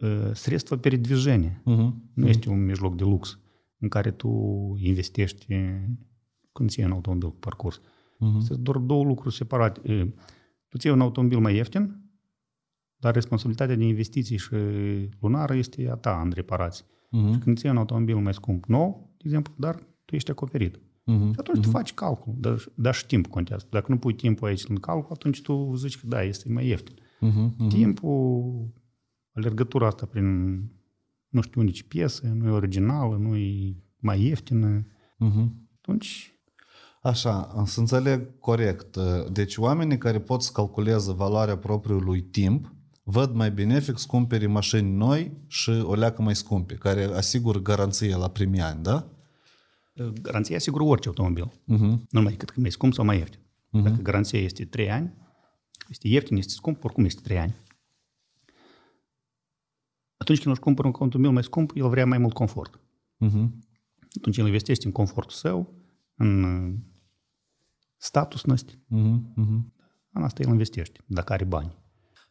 Speaker 2: uh, средство передвижения. Uh-huh. Nu este un mijloc de lux în care tu investești când ții un automobil cu parcurs. Uh-huh. Sunt doar două lucruri separate. Tu ții un automobil mai ieftin, dar responsabilitatea de investiții și lunară este a ta în reparații. Uh-huh. Și când ții un automobil mai scump nou, de exemplu, dar tu ești acoperit. Uh-huh. Și atunci uh-huh. tu faci calcul, dar, dar și timp contează. Dacă nu pui timpul aici în calcul, atunci tu zici că da, este mai ieftin. Uh-huh. Uh-huh. Timpul, alergătura asta prin nu știu unde piesă, nu e originală, nu e mai ieftină. Uh-huh. Atunci
Speaker 1: Așa, să înțeleg corect. Deci oamenii care pot să calculeze valoarea propriului timp văd mai benefic să cumpere mașini noi și o leacă mai scumpe, care asigură garanție la primii ani, da?
Speaker 2: Garanția asigură orice automobil. Uh-huh. Nu numai cât că mai scump sau mai ieftin. Uh-huh. Dacă garanția este 3 ani, este ieftin, este scump, oricum este 3 ani. Atunci când își cumpără un automobil mai scump, el vrea mai mult confort. Uh-huh. Atunci el investește în confortul său, în status năsti. Uh-huh. Uh-huh. În asta el investește, dacă are bani.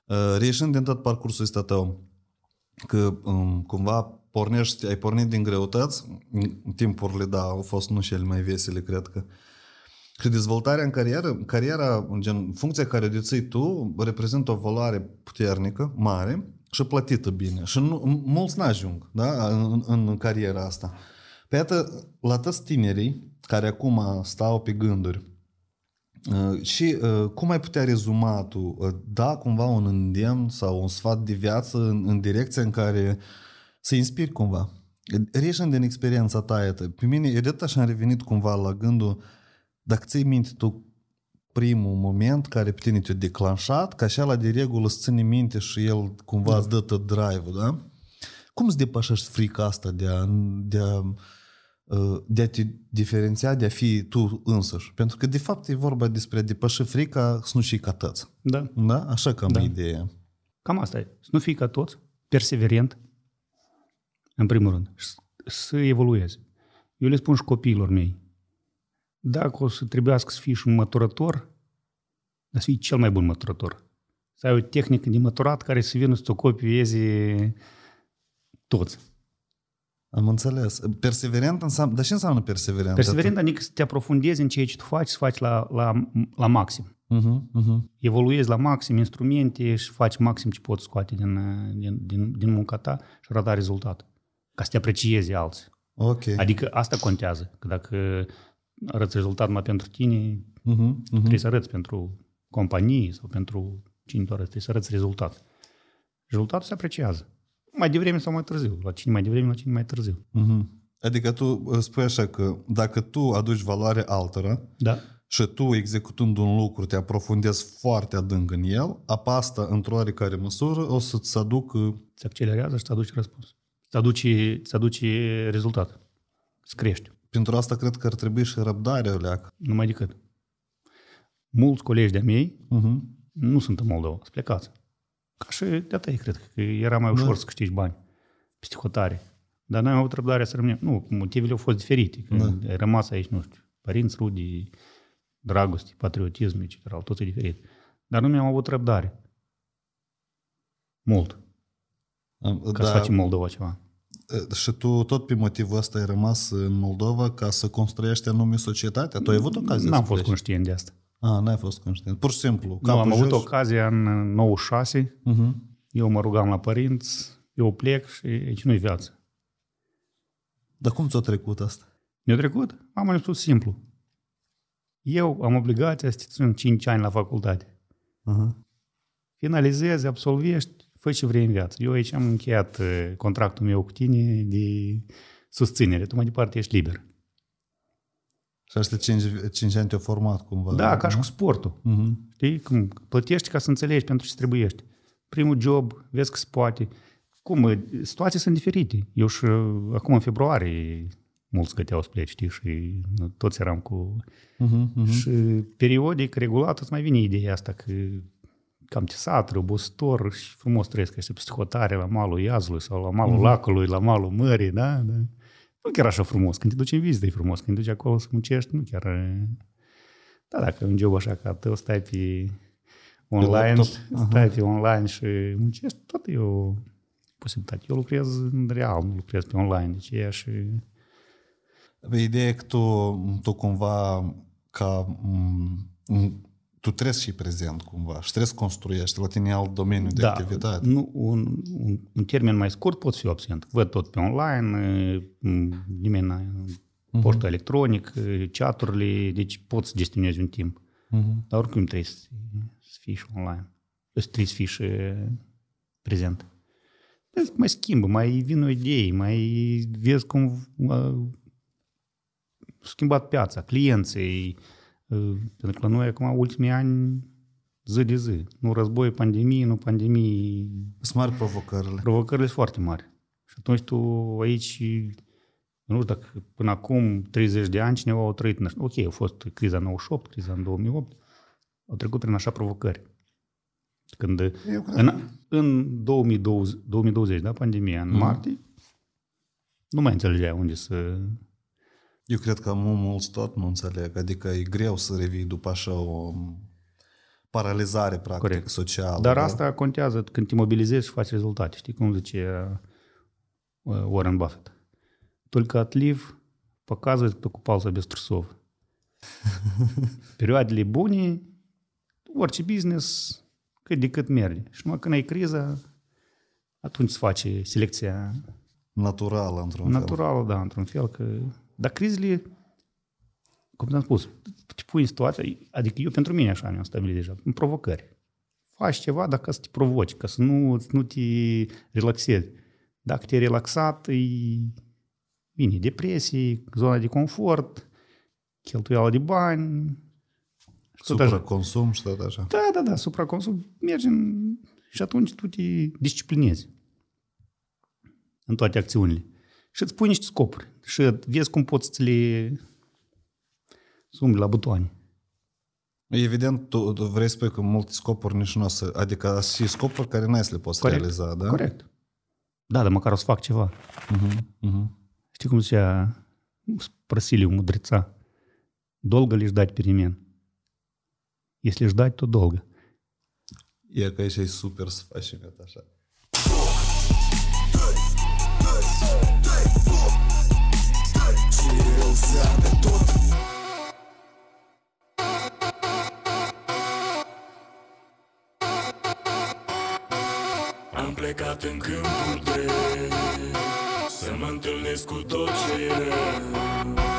Speaker 1: Uh, Reieșind din tot parcursul ăsta tău, că um, cumva pornești, ai pornit din greutăți, timpurile, da, au fost nu cele mai vesele, cred că. Și dezvoltarea în carieră, cariera, gen, funcția care o deții tu, reprezintă o valoare puternică, mare și plătită bine. Și nu, mulți n-ajung da, în, în cariera asta. Pe iată, la toți tinerii care acum stau pe gânduri, Uh, și uh, cum ai putea rezuma tu, uh, da cumva un îndemn sau un sfat de viață în, în direcția în care să inspiri cumva? Reșind din experiența ta, iată, pe mine, eu de așa am revenit cumva la gândul, dacă ții minte tu primul moment care pe tine te-a declanșat, ca așa la de regulă îți ține minte și el cumva îți dă tot drive-ul, da? Cum îți depășești frica asta de a, de a de a te diferenția, de a fi tu însăși. Pentru că, de fapt, e vorba despre a depăși frica să nu fii ca toți.
Speaker 2: Da.
Speaker 1: Da? Așa cam
Speaker 2: da.
Speaker 1: ideea.
Speaker 2: Cam asta e. Să nu fii ca toți, perseverent, în primul rând, să evoluezi. Eu le spun și copiilor mei, dacă o să trebuiască să fii și un măturător, dar să fii cel mai bun măturător. Să ai o tehnică de măturat care să vină să-ți o copieze toți.
Speaker 1: Am înțeles. Perseverent înseamnă... Dar ce înseamnă perseverent?
Speaker 2: Perseverent adică să te aprofundezi în ceea ce tu faci, să faci la, la, la maxim. Uh-huh, uh-huh. Evoluezi la maxim instrumente și faci maxim ce poți scoate din, din, din, din munca ta și arăta rezultat. Ca să te apreciezi alții.
Speaker 1: Okay.
Speaker 2: Adică asta contează. Că dacă arăți rezultat numai pentru tine, uh-huh, uh-huh. trebuie să arăți pentru companie sau pentru cine tu arăți, trebuie să arăți rezultat. Rezultatul se apreciază mai devreme sau mai târziu. La cine mai devreme, la cine mai târziu.
Speaker 1: Uh-huh. Adică tu spui așa că dacă tu aduci valoare altora
Speaker 2: da.
Speaker 1: și tu, executând un lucru, te aprofundezi foarte adânc în el, apa asta, într-o oarecare măsură, o să-ți aducă...
Speaker 2: Se accelerează și îți aduce răspuns. Îți aduce, îți aduce rezultat. Îți crești.
Speaker 1: Pentru asta cred că ar trebui și răbdarea leacă.
Speaker 2: Numai decât. Mulți colegi de-a mei
Speaker 1: Uh-huh.
Speaker 2: nu sunt în Moldova, sunt plecați. Ca și de atât cred că era mai ușor
Speaker 1: Da.
Speaker 2: să câștigi bani peste hotare. Dar noi am avut răbdare să rămânem. Nu, motivele au fost diferite. Că
Speaker 1: Da.
Speaker 2: ai rămas aici, nu știu, părinți, rudi, dragoste, patriotism, etc. Au toate diferite. Dar nu mi-am avut răbdare. Mult. Ca
Speaker 1: Da,
Speaker 2: să facem Moldova ceva.
Speaker 1: Și tu tot pe motivul ăsta ai rămas în Moldova ca să construiești anume societatea? Tu ai avut ocazia
Speaker 2: N-am
Speaker 1: să
Speaker 2: fost
Speaker 1: pleci?
Speaker 2: conștient de asta.
Speaker 1: A, n-ai fost conștient. Pur și simplu.
Speaker 2: Nu, am
Speaker 1: capul
Speaker 2: avut
Speaker 1: jos.
Speaker 2: ocazia în 96,
Speaker 1: Uh-huh.
Speaker 2: eu mă rugam la părinți, eu plec și aici nu-i viață.
Speaker 1: Dar cum ți-a trecut asta?
Speaker 2: Mi-a trecut? Am mai spus simplu. Eu am obligația să te țin 5 ani la facultate.
Speaker 1: Uh-huh.
Speaker 2: Finalizezi, absolvești, fă ce vrei în viață. Eu aici am încheiat eh, contractul meu cu tine de susținere. Tu mai departe ești liber.
Speaker 1: Și ăștia 5, 5 ani te-au format cumva.
Speaker 2: Da, ca și cu sportul.
Speaker 1: Uh-huh.
Speaker 2: Știi? Cum plătești ca să înțelegi pentru ce trebuiești. Primul job, vezi că se poate. Cum? eh, Situații sunt diferite. Eu și eh, acum în februarie mulți găteau să plece, știi? Și nu, toți eram cu
Speaker 1: Uh-huh. Uh-huh.
Speaker 2: Și periodic, regulat, îți mai vine ideea asta că cam tesat, răbostor și frumos trăiesc ăștia peste hotare la malul Iazului sau la malul lacului, la malul mării, da? da? Nu chiar așa frumos. Când te duci în vizită e frumos. Când te duci acolo să muncești, nu chiar... e- Da, dacă e un job așa ca tău, stai pe online,
Speaker 1: laptop.
Speaker 2: stai pe online și muncești, tot e o posibilitate. Eu lucrez în real, nu lucrez pe online, deci e și...
Speaker 1: Ideea e că tu, tu cumva ca m, tu trebuie să fii prezent cumva și trebuie să construiești. La tine e alt domeniu de activitate.
Speaker 2: Da, Nu, un, un, un termen mai scurt pot fi absent. Văd tot pe online, m, nimeni n-a
Speaker 1: Mhm.
Speaker 2: poștă electronic, chaturile, deci poți să gestionezi un timp.
Speaker 1: Uh-huh.
Speaker 2: Dar oricum trebuie să, să fii și online. Deci trebuie să fii și prezent. Deci mai schimbă, mai vin o idei, mai vezi cum a schimbat piața, clienții. Uh, Pentru că la noi acum ultimii ani zi de zi. Nu război, pandemie, nu pandemie,
Speaker 1: Sunt mari provocările.
Speaker 2: provocările sunt foarte mari. Și atunci tu aici, nu știu dacă până acum 30 de ani cineva a trăit, în așa- ok, a fost criza 98, criza în 2008, au trecut prin așa provocări. Când
Speaker 1: Eu cred
Speaker 2: în, în 2020, 2020, da, pandemia, în martie, nu mai înțelegea unde să...
Speaker 1: Eu cred că mu- mulți tot nu înțeleg. Adică e greu să revii după așa o paralizare, practic,
Speaker 2: Corect.
Speaker 1: socială.
Speaker 2: Dar
Speaker 1: da?
Speaker 2: asta contează când te mobilizezi și faci rezultate. Știi cum zice uh, Warren Buffett? Только отлив показывает, кто купался без трусов. Perioadele bune, orice business, cât de cât merge. Și numai când ai criza, atunci se face selecția
Speaker 1: Naturală, într-un fel.
Speaker 2: naturală, da, într-un fel. Că... dar crizele, cum te-am spus, te pui în situația, adică eu pentru mine așa mi-am stabilit deja, în provocări. Faci ceva, dar ca să te provoci, ca să nu, nu te relaxezi. Dacă te-ai relaxat, e, vine depresie, zona de confort, cheltuială de bani. Și tot așa.
Speaker 1: Supraconsum și tot așa.
Speaker 2: Da, da, da, supraconsum. Mergi în... și atunci tu te disciplinezi în toate acțiunile. Și îți pui niște scopuri. Și vezi cum poți să le sumi la butoane.
Speaker 1: Evident, tu, tu vrei să spui că multe scopuri nici nu o să... Adică și scopuri care n-ai să le poți
Speaker 2: Corect.
Speaker 1: realiza, da?
Speaker 2: Corect. Da, dar măcar o să fac ceva.
Speaker 1: Uh-huh, uh-huh.
Speaker 2: Știi cum zicea Просили у мудреца? Долго ли ждать перемен? Если ждать, то долго.
Speaker 1: E că aici e super să faci și gata așa.
Speaker 3: Am plecat în câmpul drept Să mă întâlnesc cu tot ce e rău